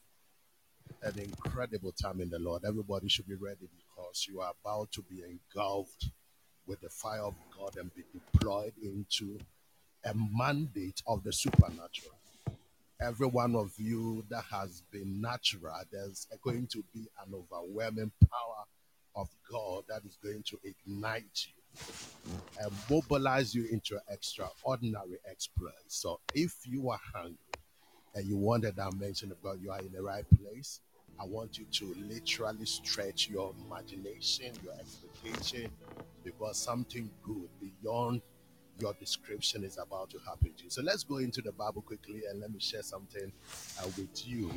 an incredible time in the Lord. Everybody should be ready because you are about to be engulfed with the fire of God and be deployed into a mandate of the supernatural. every one of you that has been natural, there's going to be an overwhelming power of God that is going to ignite you and mobilize you into extraordinary exploits. So if you are hungry and you want a dimension of God, you are in the right place. I want you to literally stretch your imagination, your expectation, because something good beyond your description is about to happen to you. So let's go into the Bible quickly and let me share something uh, with you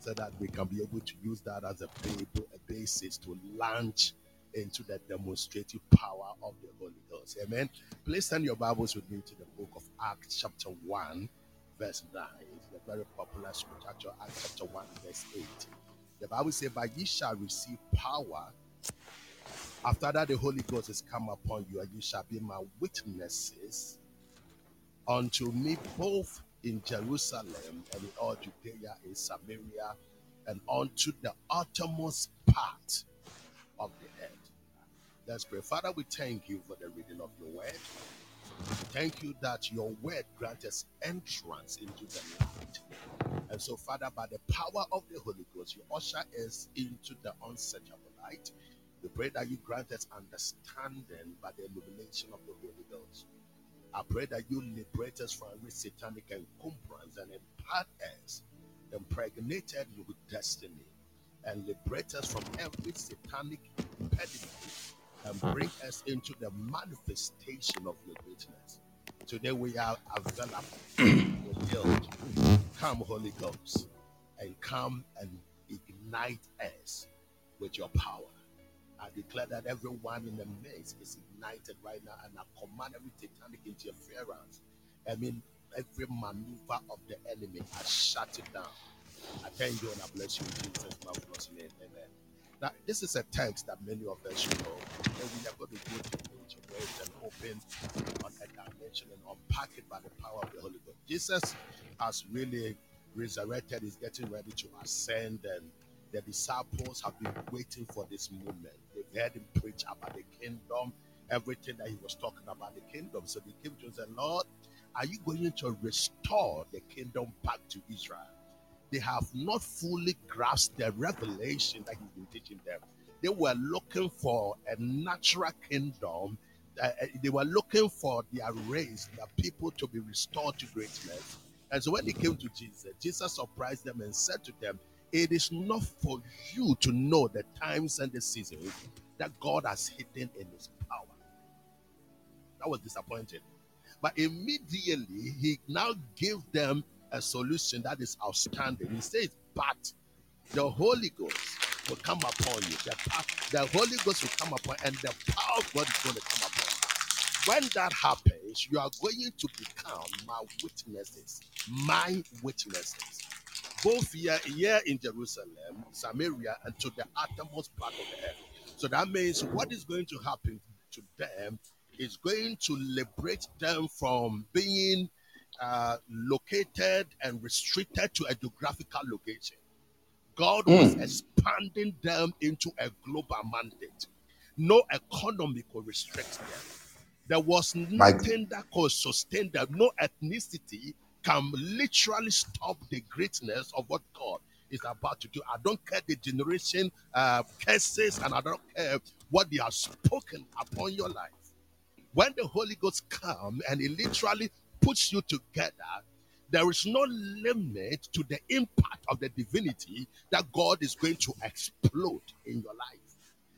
so that we can be able to use that as a, ba- a basis to launch into the demonstrative power of the Holy Ghost. Amen. Please send your Bibles with me to the book of Acts, chapter 1, verse 9. It's a very popular scripture, Acts chapter 1, verse 8. The Bible says, But ye shall receive power after that, the Holy Ghost is come upon you, and you shall be my witnesses unto me both in Jerusalem and in all Judea, and Samaria, and unto the uttermost part of the earth. Let's pray. Father, we thank you for the reading of your word. Thank you that your word grants us entrance into the light. And so, Father, by the power of the Holy Ghost, you usher us into the unsearchable light. We pray that you grant us understanding by the illumination of the Holy Ghost. I pray that you liberate us from every satanic encumbrance and impart us, impregnated with destiny, and liberate us from every satanic impediment and hmm. bring us into the manifestation of your greatness. Today we are available. Come, Holy Ghost, and come and ignite us with your power. I declare that everyone in the midst is ignited right now, and I command every satanic interference. I mean, every maneuver of the enemy, I shut it down. I thank you and I bless you in Jesus' marvelous name. Amen. Now, this is a text that many of us should know. And we are going to go to words and open on a dimension and unpack it by the power of the Holy Ghost. Jesus has really resurrected, is getting ready to ascend, and the disciples have been waiting for this moment. Heard him preach about the kingdom, everything that he was talking about the kingdom. So they came to said, Lord, are you going to restore the kingdom back to Israel? They have not fully grasped the revelation that he's been teaching them. They were looking for a natural kingdom. Uh, they were looking for their race, their people to be restored to greatness. And so when they came to Jesus, Jesus surprised them and said to them, It is not for you to know the times and the seasons that God has hidden in his power. That was disappointing. But immediately he now gave them a solution that is outstanding. He says, But the Holy Ghost will come upon you. The, the Holy Ghost will come upon and the power of God is going to come upon you. When that happens, you are going to become my witnesses. My witnesses. Both here, here in Jerusalem, Samaria, and to the uttermost part of the earth. So that means what is going to happen to them is going to liberate them from being uh, located and restricted to a geographical location. God was expanding them into a global mandate. No economy could restrict them. There was nothing that could sustain them. No ethnicity can literally stop the greatness of what God is about to do. I don't care the generation uh, curses and I don't care what they have spoken upon your life. When the Holy Ghost comes and it literally puts you together, there is no limit to the impact of the divinity that God is going to explode in your life.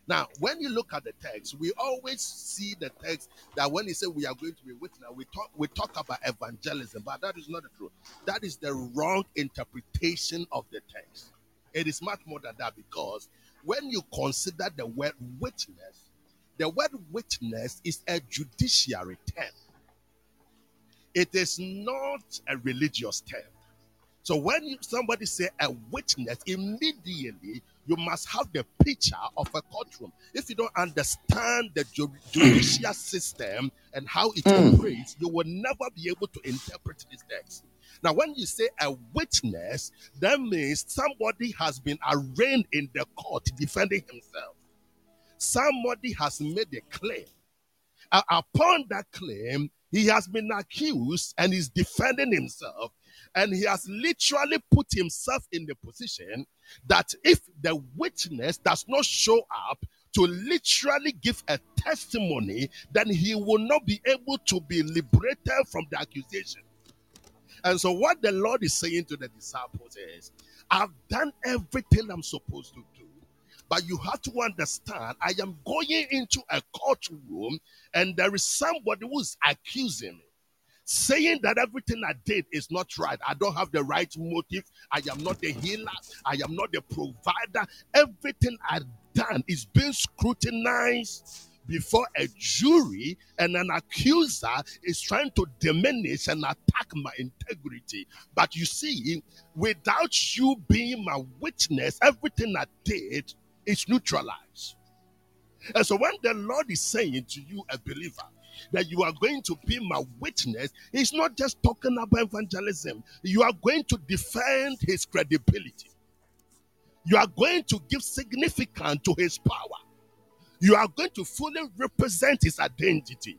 Now, when you look at the text, we always see the text that when he said we are going to be witness, we talk we talk about evangelism, but that is not the truth. That is the wrong interpretation of the text. It is much more than that because when you consider the word witness, the word witness is a judiciary term. It is not a religious term. So when you, somebody say a witness, immediately you must have the picture of a courtroom. If you don't understand the ju- judicial system and how it operates, you will never be able to interpret this text. Now, when you say a witness, that means somebody has been arraigned in the court defending himself. Somebody has made a claim. Uh, upon that claim, he has been accused and is defending himself. And he has literally put himself in the position that if the witness does not show up to literally give a testimony, then he will not be able to be liberated from the accusation. And so, what the Lord is saying to the disciples is, I've done everything I'm supposed to do. But you have to understand, I am going into a courtroom and there is somebody who's accusing me saying that everything I did is not right. I don't have the right motive. I am not the healer. I am not the provider. Everything I've done is being scrutinized before a jury, and an accuser is trying to diminish and attack my integrity. But you see, without you being my witness, everything I did is neutralized. And so when the Lord is saying to you, a believer, that you are going to be my witness, he's not just talking about evangelism. You are going to defend his credibility. You are going to give significance to his power. You are going to fully represent his identity.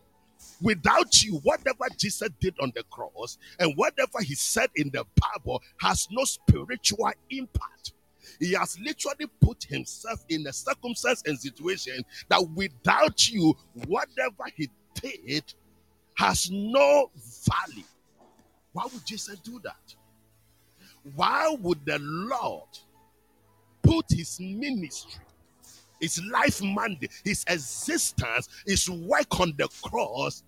Without you, whatever Jesus did on the cross and whatever he said in the Bible has no spiritual impact. He has literally put himself in a circumstance and situation that without you, whatever he did has no value. Why would Jesus do that? Why would the Lord put his ministry, his life mandate, his existence, his work on the cross,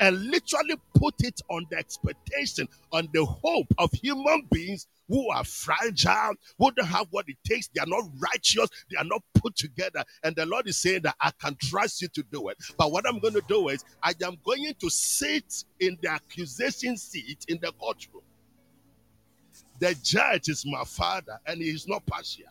and literally put it on the expectation, on the hope of human beings who are fragile, who don't have what it takes, they are not righteous, they are not put together. And the Lord is saying that I can trust you to do it. But what I'm going to do is, I am going to sit in the accusation seat in the courtroom. The judge is my father, and he is not partial.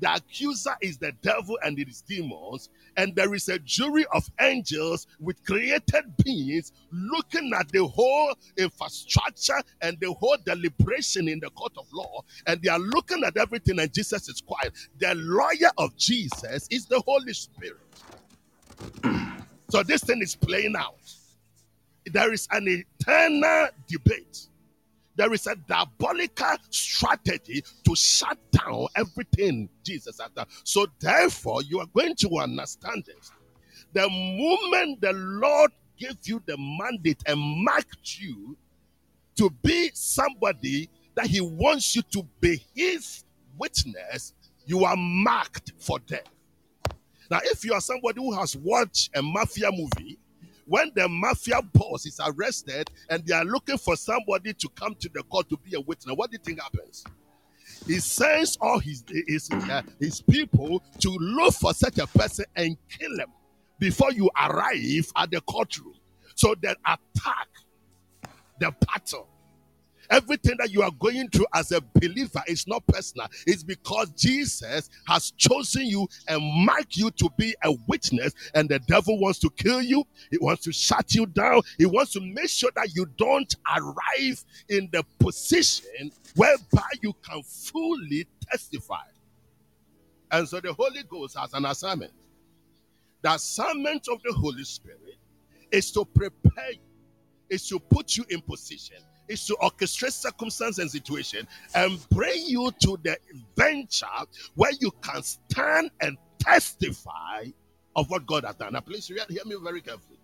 The accuser is the devil and his demons, and there is a jury of angels with created beings looking at the whole infrastructure and the whole deliberation in the court of law, and they are looking at everything, and Jesus is quiet. The lawyer of Jesus is the Holy Spirit. so this thing is playing out. There is an eternal debate there is a diabolical strategy to shut down everything Jesus has done. So, therefore, you are going to understand this. The moment the Lord gave you the mandate and marked you to be somebody that He wants you to be His witness, you are marked for death. Now, if you are somebody who has watched a mafia movie, when the mafia boss is arrested and they are looking for somebody to come to the court to be a witness, what do you think happens? He sends all his his, uh, his people to look for such a person and kill him before you arrive at the courtroom. So that attack, the battle, Everything that you are going through as a believer is not personal. It's because Jesus has chosen you and marked you to be a witness, and the devil wants to kill you. He wants to shut you down. He wants to make sure that you don't arrive in the position whereby you can fully testify. And so the Holy Ghost has an assignment. The assignment of the Holy Spirit is to prepare you, is to put you in position is to orchestrate circumstance and situation and bring you to the venture where you can stand and testify of what God has done. Now, please hear me very carefully.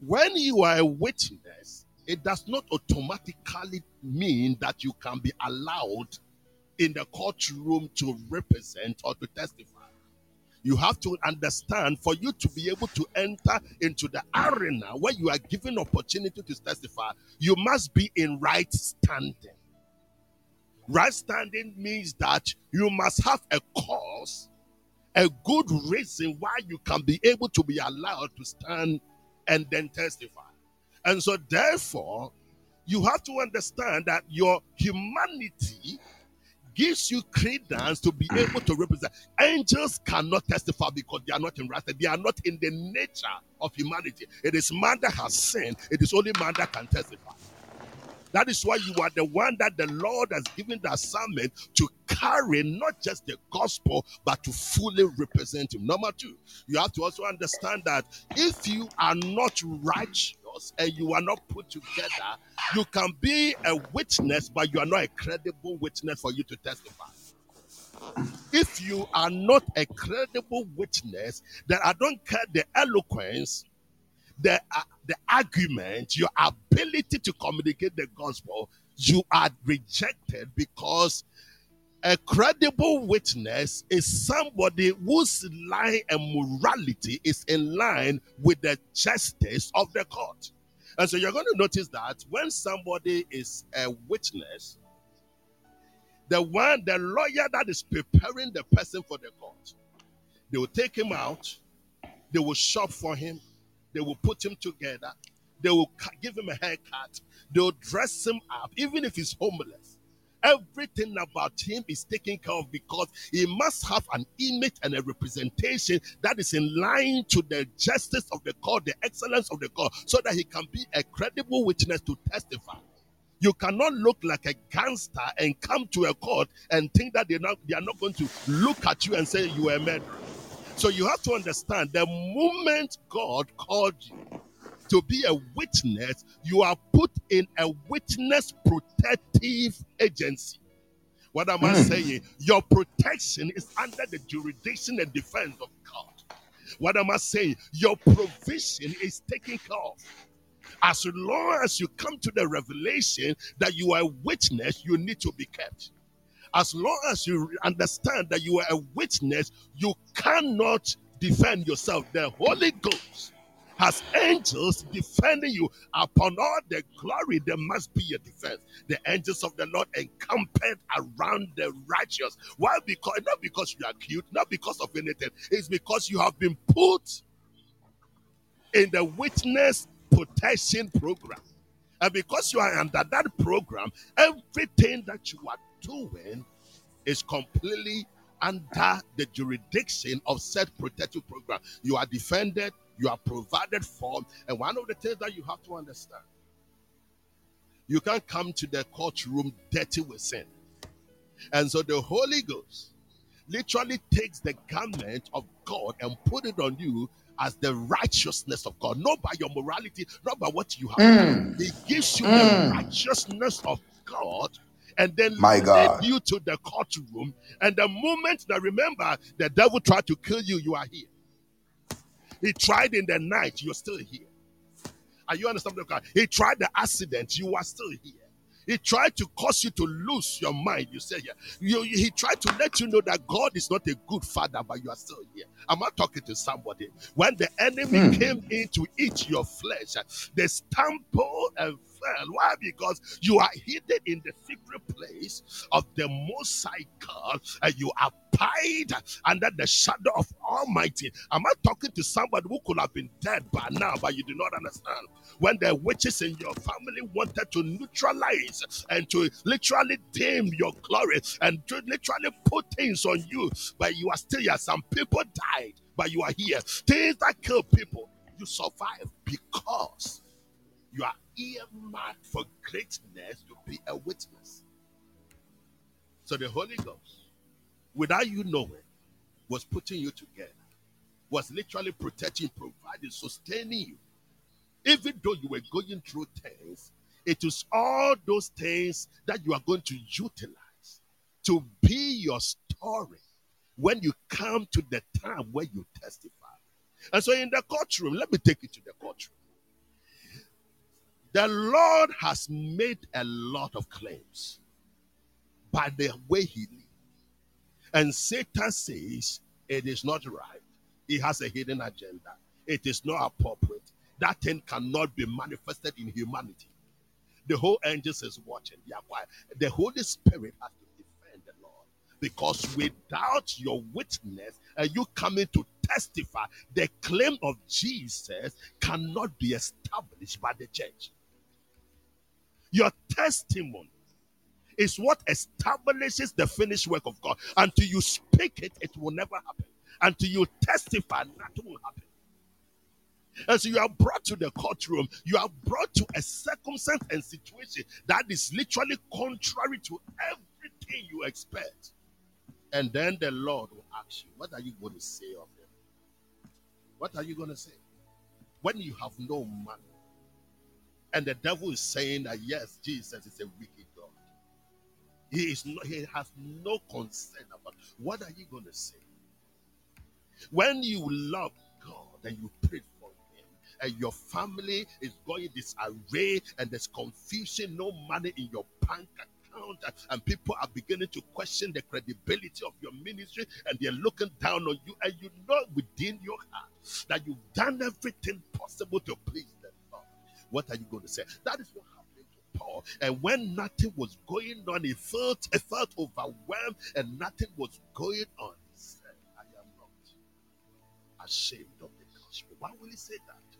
When you are a witness, it does not automatically mean that you can be allowed in the courtroom to represent or to testify you have to understand for you to be able to enter into the arena where you are given opportunity to testify, you must be in right standing. Right standing means that you must have a cause, a good reason why you can be able to be allowed to stand and then testify. And so, therefore, you have to understand that your humanity gives you credence to be able to represent. Angels cannot testify because they are not in wrath. They are not in the nature of humanity. It is man that has sinned. It is only man that can testify. That is why you are the one that the Lord has given the assignment to carry not just the gospel, but to fully represent Him. Number two, you have to also understand that if you are not righteous, and you are not put together, you can be a witness, but you are not a credible witness for you to testify. If you are not a credible witness, then I don't care the eloquence, the uh, the argument, your ability to communicate the gospel, you are rejected because a credible witness is somebody whose line and morality is in line with the justice of the court. And so you're going to notice that when somebody is a witness, the one, the lawyer that is preparing the person for the court, they will take him out, they will shop for him, they will put him together, they will give him a haircut, they will dress him up, even if he's homeless. Everything about him is taken care of because he must have an image and a representation that is in line to the justice of the court, the excellence of the court, so that he can be a credible witness to testify. You cannot look like a gangster and come to a court and think that they're not, they are not going to look at you and say you are a murderer. So you have to understand the moment God called you to be a witness, you are put in a witness protective agency. What am I hmm. saying? Your protection is under the jurisdiction and defense of God. What am I saying? Your provision is taken care of. As long as you come to the revelation that you are a witness, you need to be kept. As long as you understand that you are a witness, you cannot defend yourself. The Holy Ghost has angels defending you. Upon all the glory, there must be a defense. The angels of the Lord encamped around the righteous. Why? Because not because you are cute, not because of anything. It's because you have been put in the witness protection program. And because you are under that program, everything that you are doing is completely under the jurisdiction of said protective program. You are defended, you are provided for. And one of the things that you have to understand you can't come to the courtroom dirty with sin. And so the Holy Ghost literally takes the garment of God and put it on you as the righteousness of God, not by your morality, not by what you have done. He gives you the hmm. righteousness of God and then My God. you to the courtroom. And the moment that remember the devil tried to kill you, you are here. He tried in the night, you're still here. Are you understanding? He tried the accident, you are still here. He tried to cause you to lose your mind. You say yeah. You, he tried to let you know that God is not a good father, but you are still here. I'm not talking to somebody. When the enemy hmm. came in to eat your flesh, they stumbled and fell. Why? Because you are hidden in the secret place of the Most High God, and you are abide under the shadow of Almighty. Am I talking to somebody who could have been dead by now, but you do not understand? When the witches in your family wanted to neutralize and to literally dim your glory and to literally put things on you, but you are still here. Some people died, but you are here. Things that kill people, you survive because you are earmarked for greatness to be a witness. So the Holy Ghost, without you knowing, was putting you together, was literally protecting, providing, sustaining you. Even though you were going through things, it is all those things that you are going to utilize to be your story when you come to the time where you testify. And so in the courtroom, let me take you to the courtroom. The Lord has made a lot of claims by the way he lived. And Satan says it is not right. He has a hidden agenda. It is not appropriate. That thing cannot be manifested in humanity. The whole angels is watching. They are quiet. The Holy Spirit has to defend the Lord. Because without your witness and you coming to testify, the claim of Jesus cannot be established by the church. Your testimony is what establishes the finished work of God. Until you speak it, it will never happen. Until you testify, nothing will happen. And so you are brought to the courtroom, you are brought to a circumstance and situation that is literally contrary to everything you expect. And then the Lord will ask you, What are you going to say of them? What are you going to say? When you have no money, And the devil is saying that yes, Jesus is a wicked God. He is not, he has no concern about what are you going to say? When you love God and you pray for him, and your family is going disarray and there's confusion, no money in your bank account, and people are beginning to question the credibility of your ministry and they're looking down on you, and you know within your heart that you've done everything possible to please. What are you going to say? That is what happened to Paul. And when nothing was going on, he felt he felt overwhelmed and nothing was going on. He said, I am not ashamed of the gospel. Why will he say that?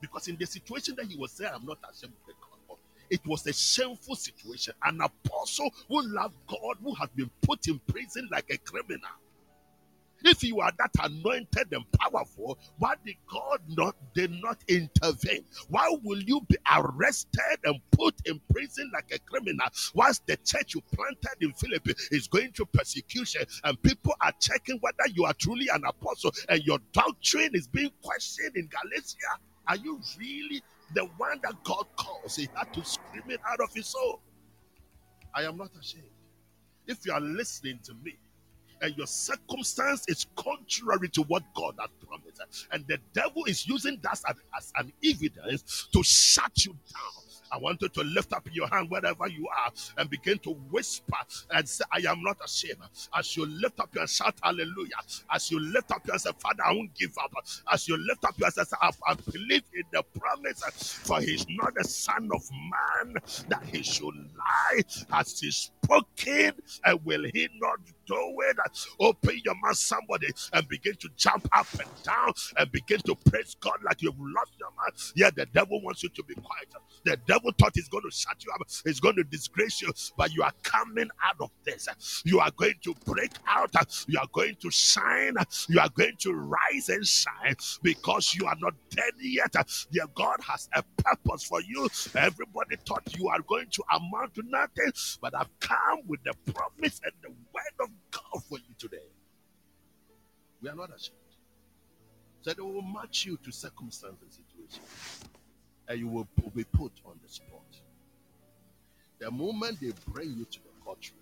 Because in the situation that he was saying, I'm not ashamed of the gospel. It was a shameful situation. An apostle who loved God, who had been put in prison like a criminal. If you are that anointed and powerful, why did God not did not intervene? Why will you be arrested and put in prison like a criminal whilst the church you planted in Philippi is going through persecution and people are checking whether you are truly an apostle and your doctrine is being questioned in Galatia? Are you really the one that God calls? He had to scream it out of his soul. I am not ashamed. If you are listening to me, and your circumstance is contrary to what God has promised, and the devil is using that as, as an evidence to shut you down. I want you to lift up your hand wherever you are and begin to whisper and say, I am not ashamed. As you lift up your shout, hallelujah. As you lift up your say, Father, I won't give up. As you lift up your say, I, believe in the promise, for he's not the son of man that he should lie. Has he spoken, and will he not do it? Open your mouth, somebody, and begin to jump up and down and begin to praise God like you've lost your mind. Yeah, the devil wants you to be quiet. The devil thought he's going to shut you up, he's going to disgrace you, but you are coming out of this. You are going to break out, you are going to shine, you are going to rise and shine because you are not dead yet. Dear God has a purpose for you. Everybody thought you are going to amount to nothing, but I've come with the promise and the word of God for you today. We are not ashamed. So they will match you to circumstance and situation, and you will be put on the spot. The moment they bring you to the courtroom,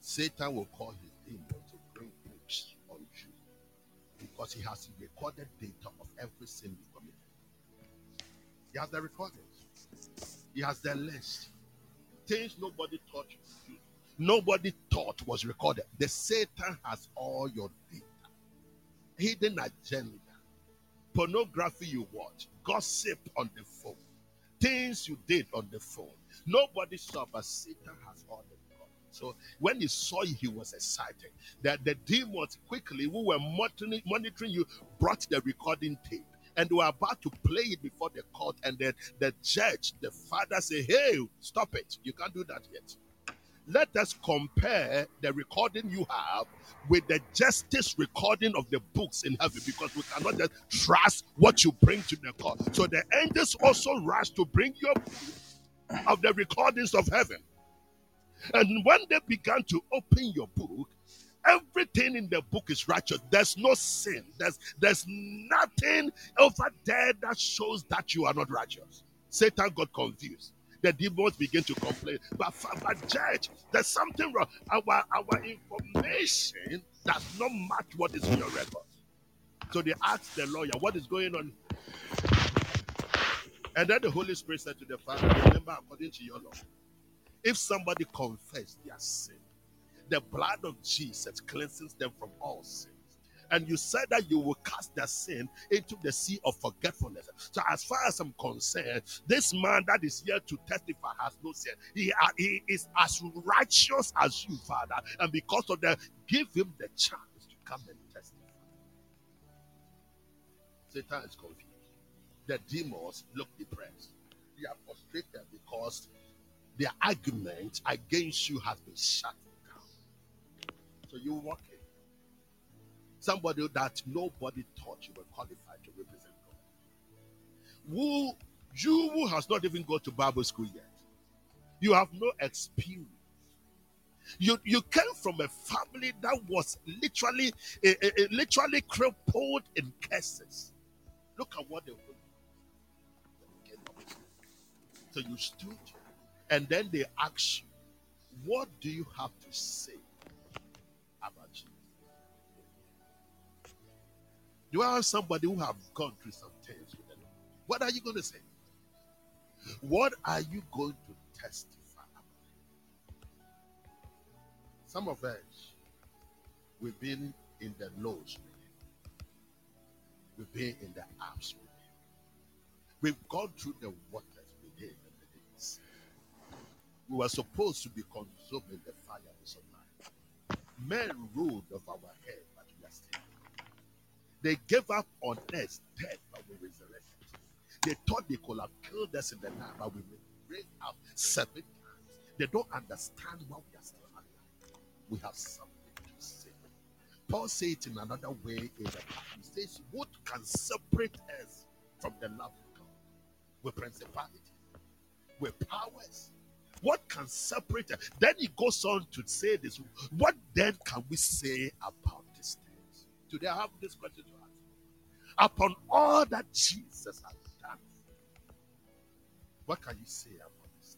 Satan will call his demon to bring books on you because he has recorded data of every sin you committed. He has the recordings. He has the list. Things nobody thought you. Nobody thought was recorded. The Satan has all your data. Hidden agenda. Pornography you watch. Gossip on the phone. Things you did on the phone. Nobody saw, but Satan has all the. So when he saw you, he was excited. That the demons quickly, who were monitoring, you, brought the recording tape and were about to play it before the court. And then the judge, the father, said, Hey, stop it. You can't do that yet. Let us compare the recording you have with the justice recording of the books in heaven because we cannot just trust what you bring to the court. So the angels also rush to bring your of the recordings of heaven. And when they began to open your book, everything in the book is righteous. There's no sin. There's there's nothing over there that shows that you are not righteous. Satan got confused. The demons begin to complain. But, but judge, there's something wrong. Our our information does not match what is in your record. So they asked the lawyer, what is going on? And then the Holy Spirit said to the father, Remember, according to your law, if somebody confess their sin, the blood of Jesus cleanses them from all sins. And you said that you will cast their sin into the sea of forgetfulness. So, as far as I'm concerned, this man that is here to testify has no sin. He, are- he is as righteous as you, Father. And because of that, give him the chance to come and testify. Satan is confused. The demons look depressed. They are frustrated because their argument against you has been shut down. So you walk. Somebody that nobody thought you were qualified to represent God. Who you who has not even gone to Bible school yet. You have no experience. You you came from a family that was literally eh, eh, literally crippled in curses. Look at what they were. So you stood, and then they asked you, What do you have to say You have somebody who have gone through some things with the Lord. What are you going to say? What are you going to testify about? Some of us, we've been in the lows with Him. We've been in the ups with Him. We've gone through the waters with Him. We were supposed to be consumed in the fire of His life. Men ruled of our head, but we are still. They gave up on us dead, but we resurrected. They thought they could have killed us in the night, but we raised up seven times. They don't understand why we are still alive. We have something to say. Paul said it in another way in the Bible. He says, What can separate us from the love of God? With principality, with powers. What can separate us? Then he goes on to say this. What then can we say about? Today I have this question to ask. Upon all that Jesus has done, what can you say about this?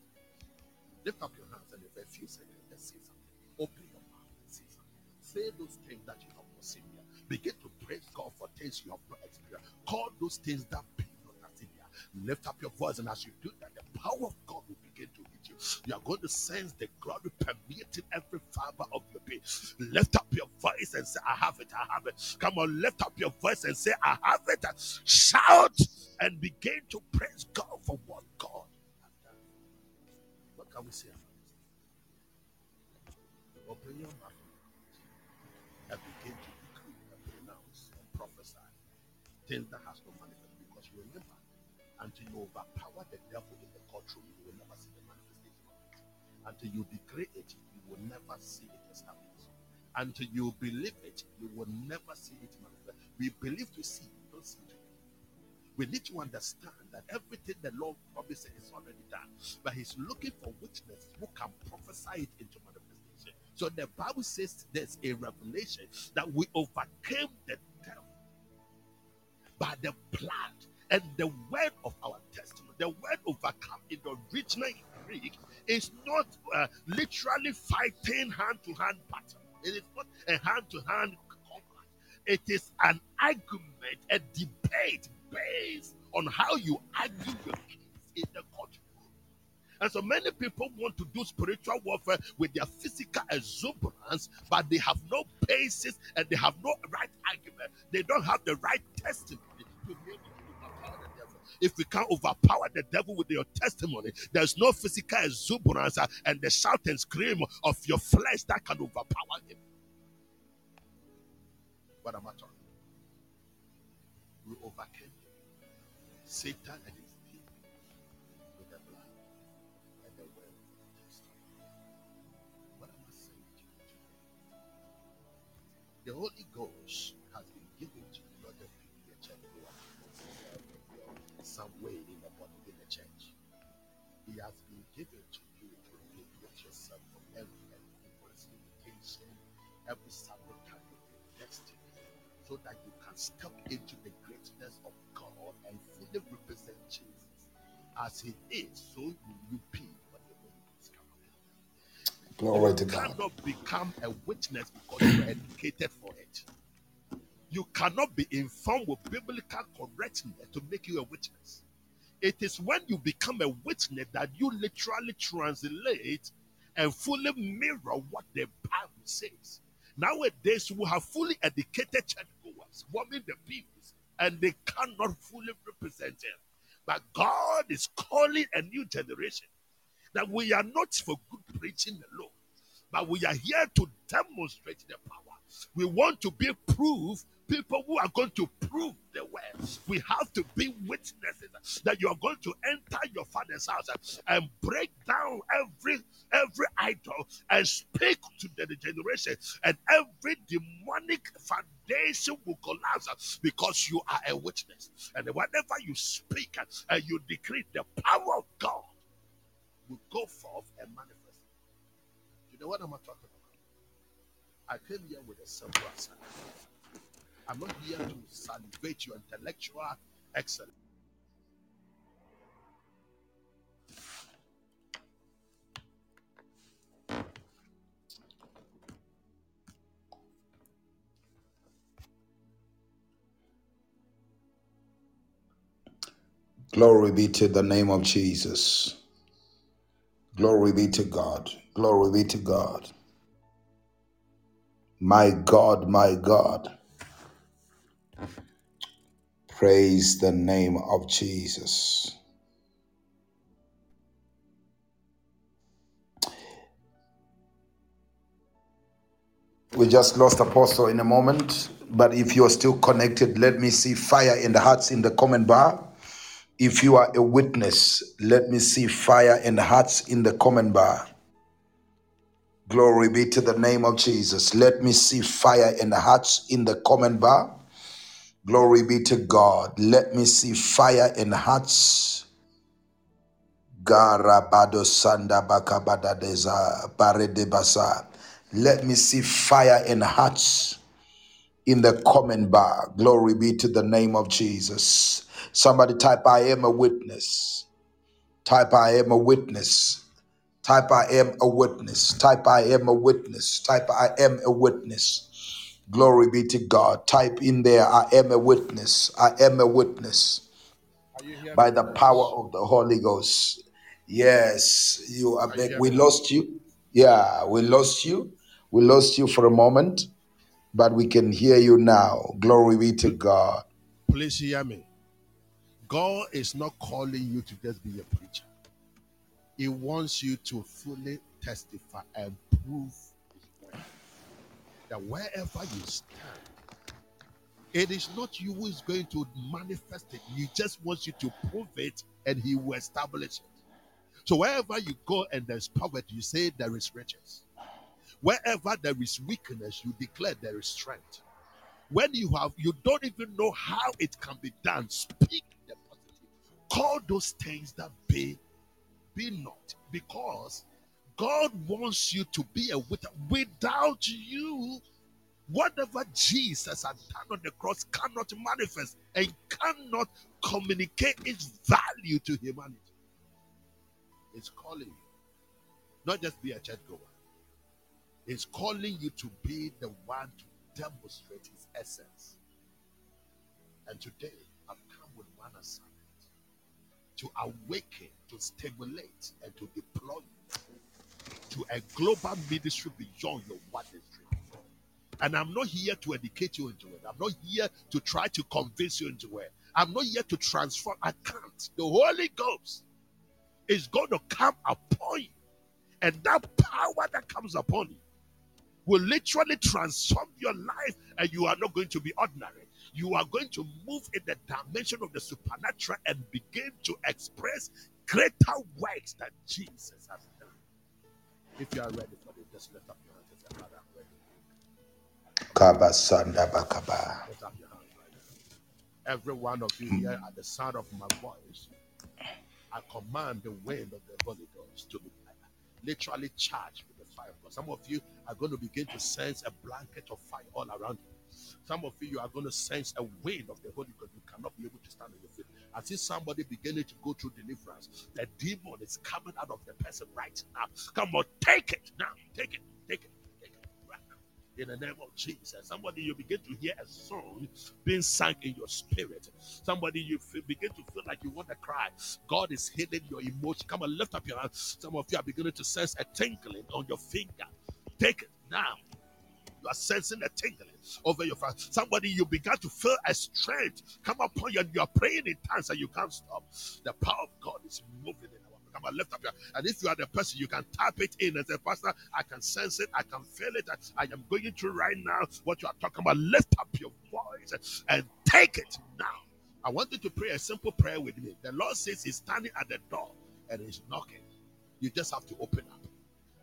Lift up your hands and if a few seconds, let's say something. Open your mouth and say something. Say those things that you have not seen here. Begin to praise God for things you have not experienced. Call those things that Lift up your voice, and as you do that, the power of God will begin to hit you. You are going to sense the glory permeating every fiber of your being. Lift up your voice and say, I have it, I have it. Come on, lift up your voice and say, I have it. Shout and begin to praise God for what God has done. What can we say? Open your mouth and begin to decree and pronounce and prophesy things that has no manifest. Because remember, until you overpower the devil in the courtroom, you will never see the manifestation of it. Until you decree it, you will never see it established. Until you believe it, you will never see it manifest. We believe to see, we don't see. We need to understand that everything the Lord promises is already done. But He's looking for witnesses who can prophesy it into manifestation. So the Bible says there's a revelation that we overcame the devil by the blood and the word of our testimony. The word overcome in the original Greek is not uh, literally fighting hand to hand battle. It is not a hand to hand combat. It is an argument, a debate based on how you argue your case in the courtroom. And so many people want to do spiritual warfare with their physical exuberance, but they have no basis and they have no right argument. They don't have the right testimony to able to overpower the devil. If we can't overpower the devil with your testimony, there's no physical exuberance uh, and the shout and scream of your flesh that can overpower him. What am I talking? We overcame. Satan and his demons with the blood and the word of testimony. What am I saying to you today? The Holy Ghost some way in the body in the church. He has been given to you to liberate yourself from every evil's limitation, every sabotage of your destiny, so that you can step into the greatness of God and fully represent Jesus. As He is, so will you be when the Holy Ghost comes. Glory to God. You cannot become a witness because you are educated for it. You cannot be informed with biblical correctness to make you a witness. It is when you become a witness that you literally translate and fully mirror what the Bible says. Nowadays, we have fully educated churchgoers, warming the pews, and they cannot fully represent Him. But God is calling a new generation that we are not for good preaching alone, but we are here to demonstrate the power. We want to be proof, people who are going to prove the word. We have to be witnesses that you are going to enter your father's house and break down every every idol and speak to the generation, and every demonic foundation will collapse because you are a witness. And whenever you speak and you decree the power of God will go forth and manifest. You know what I'm talking about? I came here with a simple. I'm not here to salivate your intellectual excellence. Glory be to the name of Jesus. Glory be to God. Glory be to God. My God, my God. Praise the name of Jesus. We just lost Apostle in a moment, but if you're still connected, let me see fire in the hearts in the comment bar. If you are a witness, let me see fire in the hearts in the comment bar. Glory be to the name of Jesus. Let me see fire in the hearts in the comment bar. Glory be to God. Let me see fire in hearts. Garabado sanda bakabadadeza baredebasa. Let me see fire in hearts in the comment bar. Glory be to the name of Jesus. Somebody type, I am a witness. Type, I am a witness. Type, I am a witness. Type, I am a witness. Type, I am a witness. Glory be to God. Type in there, I am a witness. I am a witness Are you here? by the power of the Holy Ghost. Yes, you are Are you back. We lost you. Yeah, we lost you. We lost you for a moment, but we can hear you now. Glory be to God. Please hear me. God is not calling you to just be a preacher. He wants you to fully testify and prove. That wherever you stand, it is not you who is going to manifest it. He just wants you to prove it and he will establish it. So wherever you go and there's poverty, you say there is riches. Wherever there is weakness, you declare there is strength. When you have, you don't even know how it can be done. Speak the positive. Call those things that be, be not. Because God wants you to be a. Without you, whatever Jesus had done on the cross cannot manifest and cannot communicate its value to humanity. It's calling you, not just be a churchgoer. It's calling you to be the one to demonstrate his essence. And today, I've come with one assignment to awaken, to stimulate, and to deploy you to a global ministry beyond your wildest dream. And I'm not here to educate you into it. I'm not here to try to convince you into it. I'm not here to transform. I can't. The Holy Ghost is going to come upon you. And that power that comes upon you will literally transform your life, and you are not going to be ordinary. You are going to move in the dimension of the supernatural and begin to express greater works than Jesus has. If you are ready for this, just lift up your hands and say, Father, I'm ready. Kabasanda bakaba. Lift up your hands right now. Every one of you here at the sound of my voice, I command the wind of the Holy Ghost to be literally charged with the fire God. Some of you are going to begin to sense a blanket of fire all around you. Some of you you are going to sense a wind of the Holy Ghost. You cannot be able to stand on your feet. I see somebody beginning to go through deliverance. The demon is coming out of the person right now. Come on, take it now. Take it. Take it. Take it right now. In the name of Jesus. Somebody, you begin to hear a song being sung in your spirit. Somebody, you feel, begin to feel like you want to cry. God is healing your emotion. Come on, lift up your hands. Some of you are beginning to sense a tingling on your finger. Take it now. You are sensing a tingling over your face. Somebody, you began to feel a strength come upon you, and you are praying in tongues and you can't stop. The power of God is moving in our Come on, lift up your and if you are the person, you can tap it in and say, Pastor, I can sense it, I can feel it, I am going through right now what you are talking about. Lift up your voice and take it now. I want you to pray a simple prayer with me. The Lord says He's standing at the door and He's knocking. You just have to open up.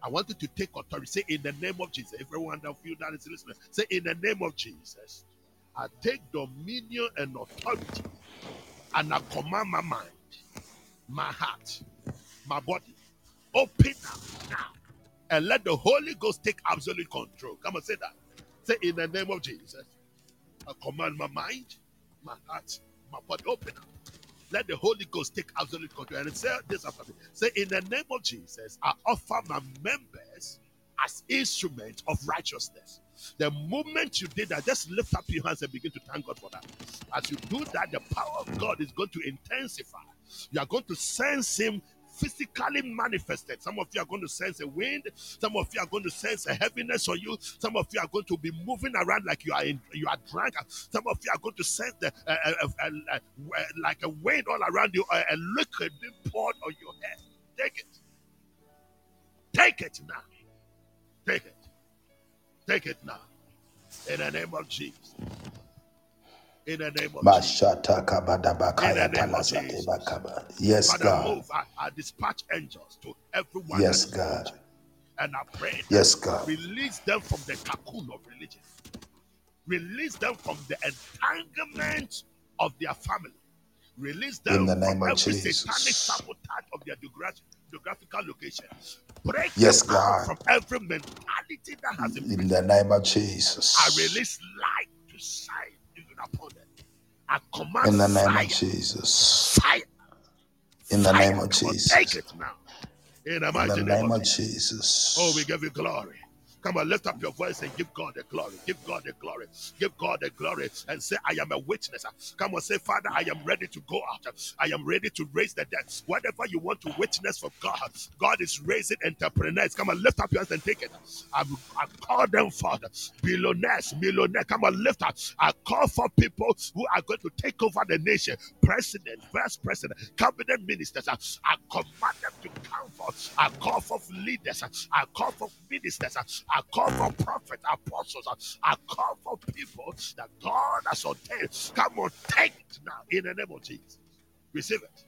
I want you to take authority. Say, in the name of Jesus. Everyone that feel that is listening, say, in the name of Jesus. I take dominion and authority and I command my mind, my heart, my body. Open up now and let the Holy Ghost take absolute control. Come on, say that. Say, in the name of Jesus. I command my mind, my heart, my body. Open up. Let the Holy Ghost take absolute control. And say this after me. Say, in the name of Jesus, I offer my members as instruments of righteousness. The moment you did that, just lift up your hands and begin to thank God for that. As you do that, the power of God is going to intensify You are going to sense Him physically manifested. Some of you are going to sense a wind. Some of you are going to sense a heaviness on you. Some of you are going to be moving around like you are in, you are drunk. Some of you are going to sense the, uh, uh, uh, like a wind all around you, uh, a liquid being poured on your head. Take it. Take it now. Take it. Take it now. In the name of Jesus. In the name of Jesus. Mashata In the name of Jesus. Yes, Father, God. move. I, I dispatch angels to everyone. Yes, God. And I pray Yes, God. release them from the cocoon of religion. Release them from the entanglement of their family. Release them In the from of every Jesus. satanic sabotage of their geographic, geographical location. Break Yes, God. from every mentality that has been In the name of Jesus. I release light to shine upon them. I command In the name fire, of Jesus. fire, In the fire. name of Jesus. Take it now. In the In the name, of of. Jesus. Oh, we give you glory. Come on, lift up your voice and give God the glory. Give God the glory. Give God the glory and say, I am a witness. Come on, say, Father, I am ready to go out. I am ready to raise the dead. Whatever you want to witness for God, God is raising entrepreneurs. Come on, lift up your hands and take it. I, I call them Father, Billionaires, millionaires. Come on, lift up. I call for people who are going to take over the nation. President, vice president, cabinet ministers. I command them to come forth. I call for leaders. I call for ministers. I call for prophets, apostles. I call for people that God has ordained. Come on, take it now in the name of Jesus. Receive it.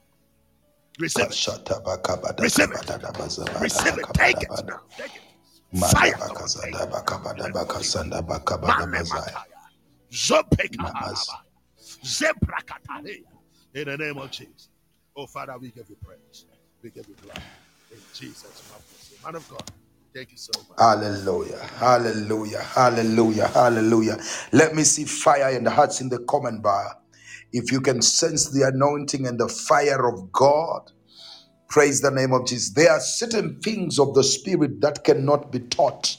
Receive it. Receive it. Receive it. Take it now. Take it. Fire. Come. In the name of Jesus. Oh, Father, we give you praise. We give you glory. In Jesus' name. Man of God, thank you so much. Hallelujah. Hallelujah. Hallelujah. Hallelujah. Let me see fire in the hearts in the comment bar. If you can sense the anointing and the fire of God, praise the name of Jesus. There are certain things of the spirit that cannot be taught,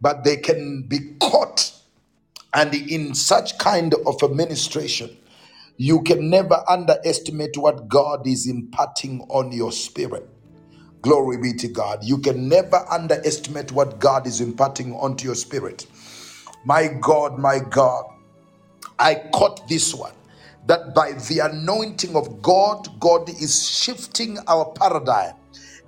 but they can be caught. And in such kind of administration, you can never underestimate what God is imparting on your spirit. Glory be to God. You can never underestimate what God is imparting onto your spirit. My God, my God, I caught this one that by the anointing of God, God is shifting our paradigm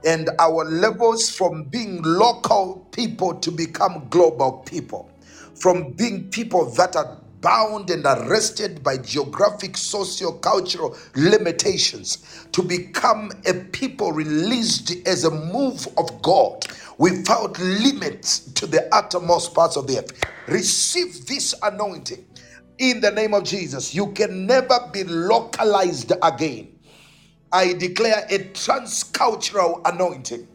and our levels from being local people to become global people, from being people that are bound and arrested by geographic, socio-cultural limitations to become a people released as a move of God without limits to the uttermost parts of the earth. Receive this anointing in the name of Jesus. You can never be localized again. I declare a transcultural anointing.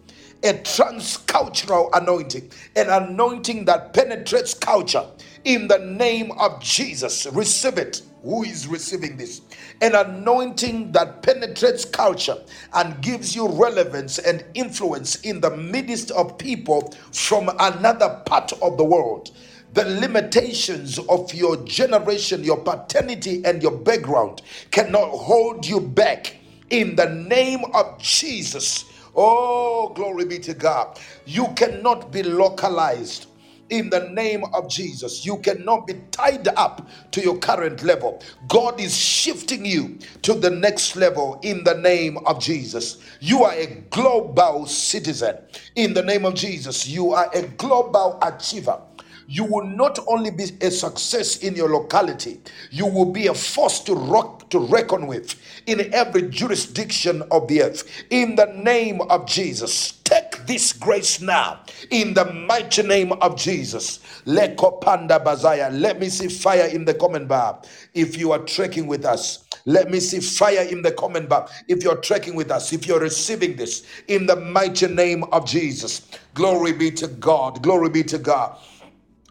A transcultural anointing. An anointing that penetrates culture. In the name of Jesus. Receive it. Who is receiving this? An anointing that penetrates culture and gives you relevance and influence in the midst of people from another part of the world the limitations of your generation, your paternity, and your background cannot hold you back in the name of Jesus. Oh, glory be to God. You cannot be localized. In the name of Jesus, you cannot be tied up to your current level. God is shifting you to the next level in the name of Jesus. You are a global citizen. In the name of Jesus, you are a global achiever you will not only be a success in your locality, you will be a force to rock to reckon with in every jurisdiction of the earth. In the name of Jesus, take this grace now. In the mighty name of Jesus, Lekopanda Bazaya. Let me see fire in the comment bar. If you are trekking with us, let me see fire in the comment bar. If you're trekking with us, if you're receiving this in the mighty name of Jesus, glory be to God. Glory be to God.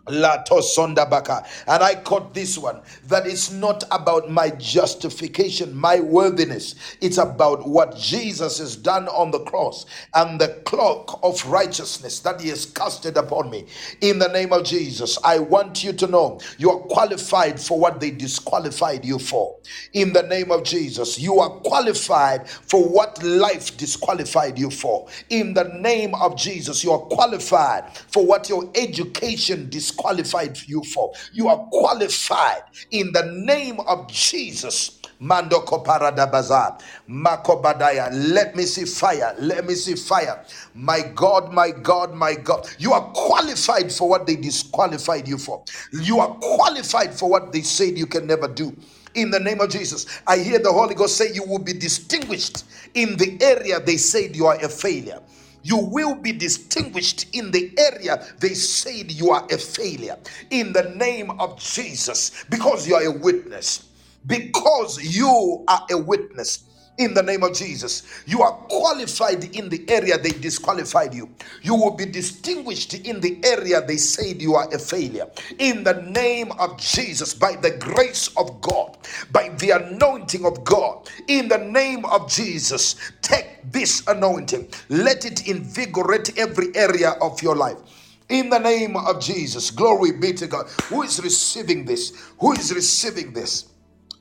La tosonda baka. And I caught this one that it's not about my justification, my worthiness. It's about what Jesus has done on the cross and the cloak of righteousness that he has casted upon me. In the name of Jesus, I want you to know you are qualified for what they disqualified you for. In the name of Jesus, you are qualified for what life disqualified you for. In the name of Jesus, you are qualified for what your education disqualified qualified you for. You are qualified in the name of Jesus. Mando koparada bazar, makobadaya. Let me see fire. Let me see fire. My God, my God, my God. You are qualified for what they disqualified you for. You are qualified for what they said you can never do in the name of Jesus. I hear the Holy Ghost say you will be distinguished in the area they said you are a failure you will be distinguished in the area they said you are a failure. In the name of Jesus, because you are a witness. Because you are a witness in the name of Jesus. You are qualified in the area they disqualified you. You will be distinguished in the area they said you are a failure. In the name of Jesus, by the grace of God, by the anointing of God, in the name of Jesus, take this anointing. Let it invigorate every area of your life. In the name of Jesus, glory be to God. Who is receiving this? Who is receiving this?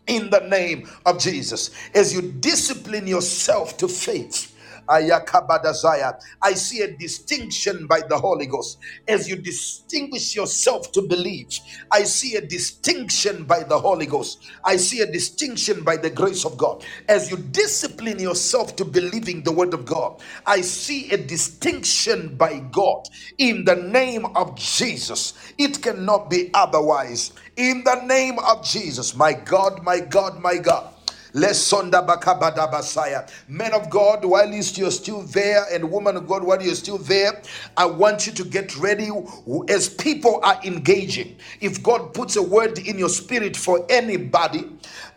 In the name of Jesus. As you discipline yourself to faith, I see a distinction by the Holy Ghost. As you distinguish yourself to believe, I see a distinction by the Holy Ghost. I see a distinction by the grace of God. As you discipline yourself to believing the word of God, I see a distinction by God in the name of Jesus. It cannot be otherwise. In the name of Jesus, my God, my God, my God. Men of God, while you're still there, and woman of God, while you're still there, I want you to get ready as people are engaging. If God puts a word in your spirit for anybody,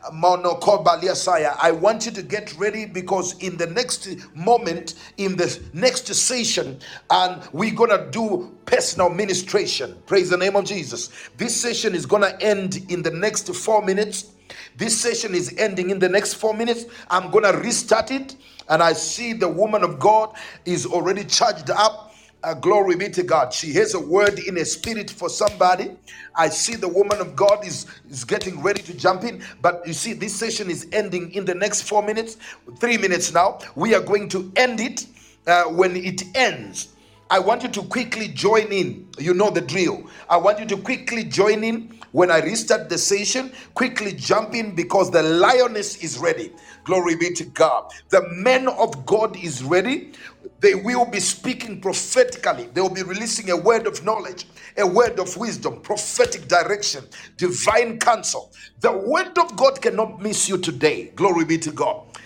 I want you to get ready because in the next moment, in the next session, and we're gonna do personal ministration. Praise the name of Jesus. This session is gonna end in the next four minutes. This session is ending in the next four minutes. I'm going to restart it. And I see the woman of God is already charged up. Uh, glory be to God. She has a word in a spirit for somebody. I see the woman of God is, is getting ready to jump in. But you see, this session is ending in the next four minutes, three minutes now. We are going to end it uh, when it ends. I want you to quickly join in. You know the drill. I want you to quickly join in when I restart the session, quickly jump in because the lioness is ready. Glory be to God. The men of God is ready. They will be speaking prophetically. They will be releasing a word of knowledge, a word of wisdom, prophetic direction, divine counsel. The word of God cannot miss you today. Glory be to God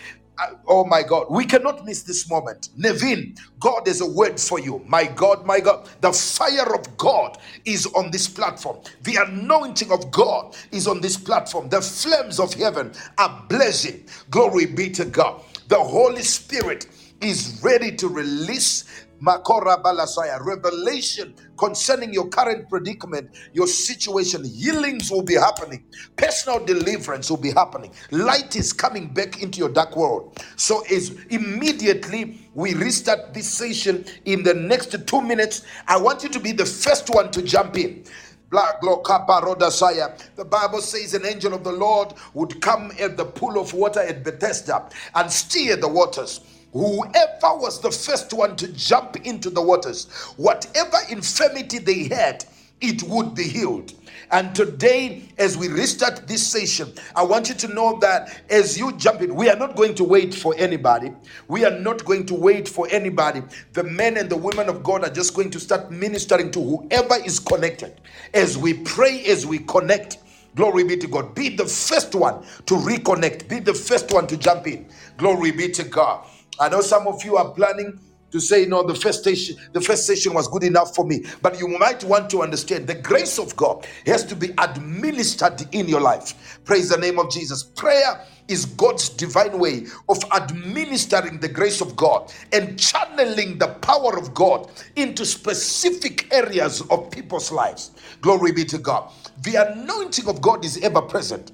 oh my God, we cannot miss this moment. Nevin, God has a word for you. My God, my God, the fire of God is on this platform. The anointing of God is on this platform. The flames of heaven are blazing. Glory be to God. The Holy Spirit is ready to release Makora Balasaya. Revelation concerning your current predicament, your situation. Healings will be happening. Personal deliverance will be happening. Light is coming back into your dark world. So as immediately we restart this session in the next two minutes, I want you to be the first one to jump in. The Bible says an angel of the Lord would come at the pool of water at Bethesda and steer the waters. Whoever was the first one to jump into the waters, whatever infirmity they had, it would be healed. And today, as we restart this session, I want you to know that as you jump in, we are not going to wait for anybody. We are not going to wait for anybody. The men and the women of God are just going to start ministering to whoever is connected. As we pray, as we connect, Glory be to God. Be the first one to reconnect. Be the first one to jump in. Glory be to God. I know some of you are planning to say no the first station the first session was good enough for me but you might want to understand the grace of god has to be administered in your life praise the name of jesus prayer is God's divine way of administering the grace of God and channeling the power of God into specific areas of people's lives. Glory be to God. The anointing of God is ever present.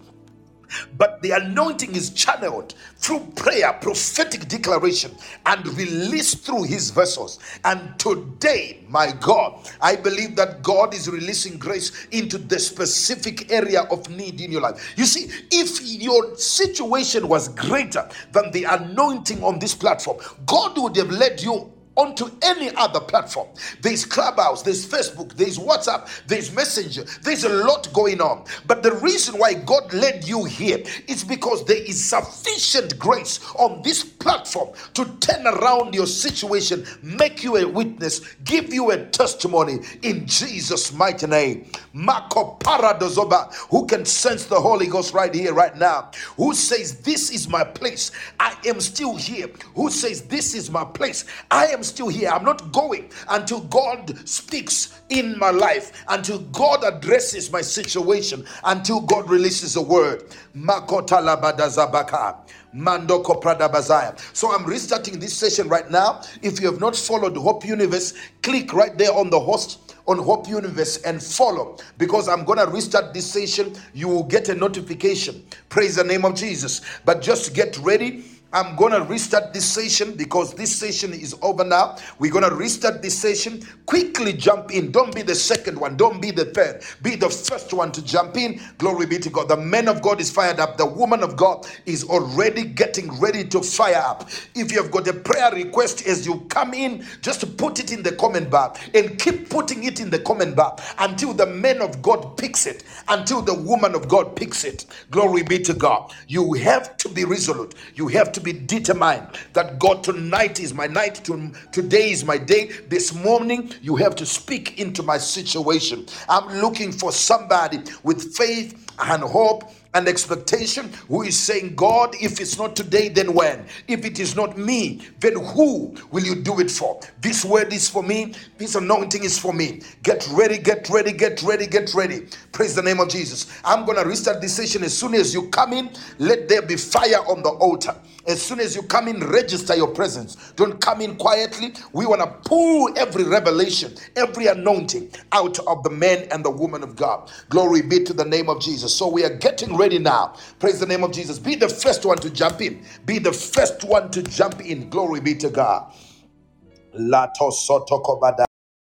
But the anointing is channeled through prayer, prophetic declaration, and released through his vessels. And today, my God, I believe that God is releasing grace into the specific area of need in your life. You see, if your situation was greater than the anointing on this platform, God would have led you onto any other platform. There's Clubhouse, there's Facebook, there's WhatsApp, there's Messenger, there's a lot going on. But the reason why God led you here is because there is sufficient grace on this platform to turn around your situation, make you a witness, give you a testimony in Jesus' mighty name. Marco Paradozoba, who can sense the Holy Ghost right here, right now, who says, This is my place. I am still here. Who says, This is my place. I am still here. I'm not going until God speaks in my life, until God addresses my situation, until God releases a word. Mandoko Prada Bazaya. So I'm restarting this session right now. If you have not followed Hope Universe, click right there on the host on Hope Universe and follow because I'm going to restart this session. You will get a notification. Praise the name of Jesus. But just get ready I'm to restart this session because this session is over now. We're to restart this session. Quickly jump in. Don't be the second one. Don't be the third. Be the first one to jump in. Glory be to God. The man of God is fired up. The woman of God is already getting ready to fire up. If you have got a prayer request as you come in, just put it in the comment bar and keep putting it in the comment bar until the man of God picks it, until the woman of God picks it. Glory be to God. You have to be resolute. You have to be determined that God, tonight is my night, to, today is my day. This morning, you have to speak into my situation. I'm looking for somebody with faith and hope and expectation who is saying, God, if it's not today, then when? If it is not me, then who will you do it for? This word is for me, this anointing is for me. Get ready, get ready, get ready, get ready. Praise the name of Jesus. I'm going to restart this session as soon as you come in. Let there be fire on the altar. As soon as you come in, register your presence. Don't come in quietly. We want to pull every revelation, every anointing out of the man and the woman of God. Glory be to the name of Jesus. So we are getting ready now. Praise the name of Jesus. Be the first one to jump in. Be the first one to jump in. Glory be to God.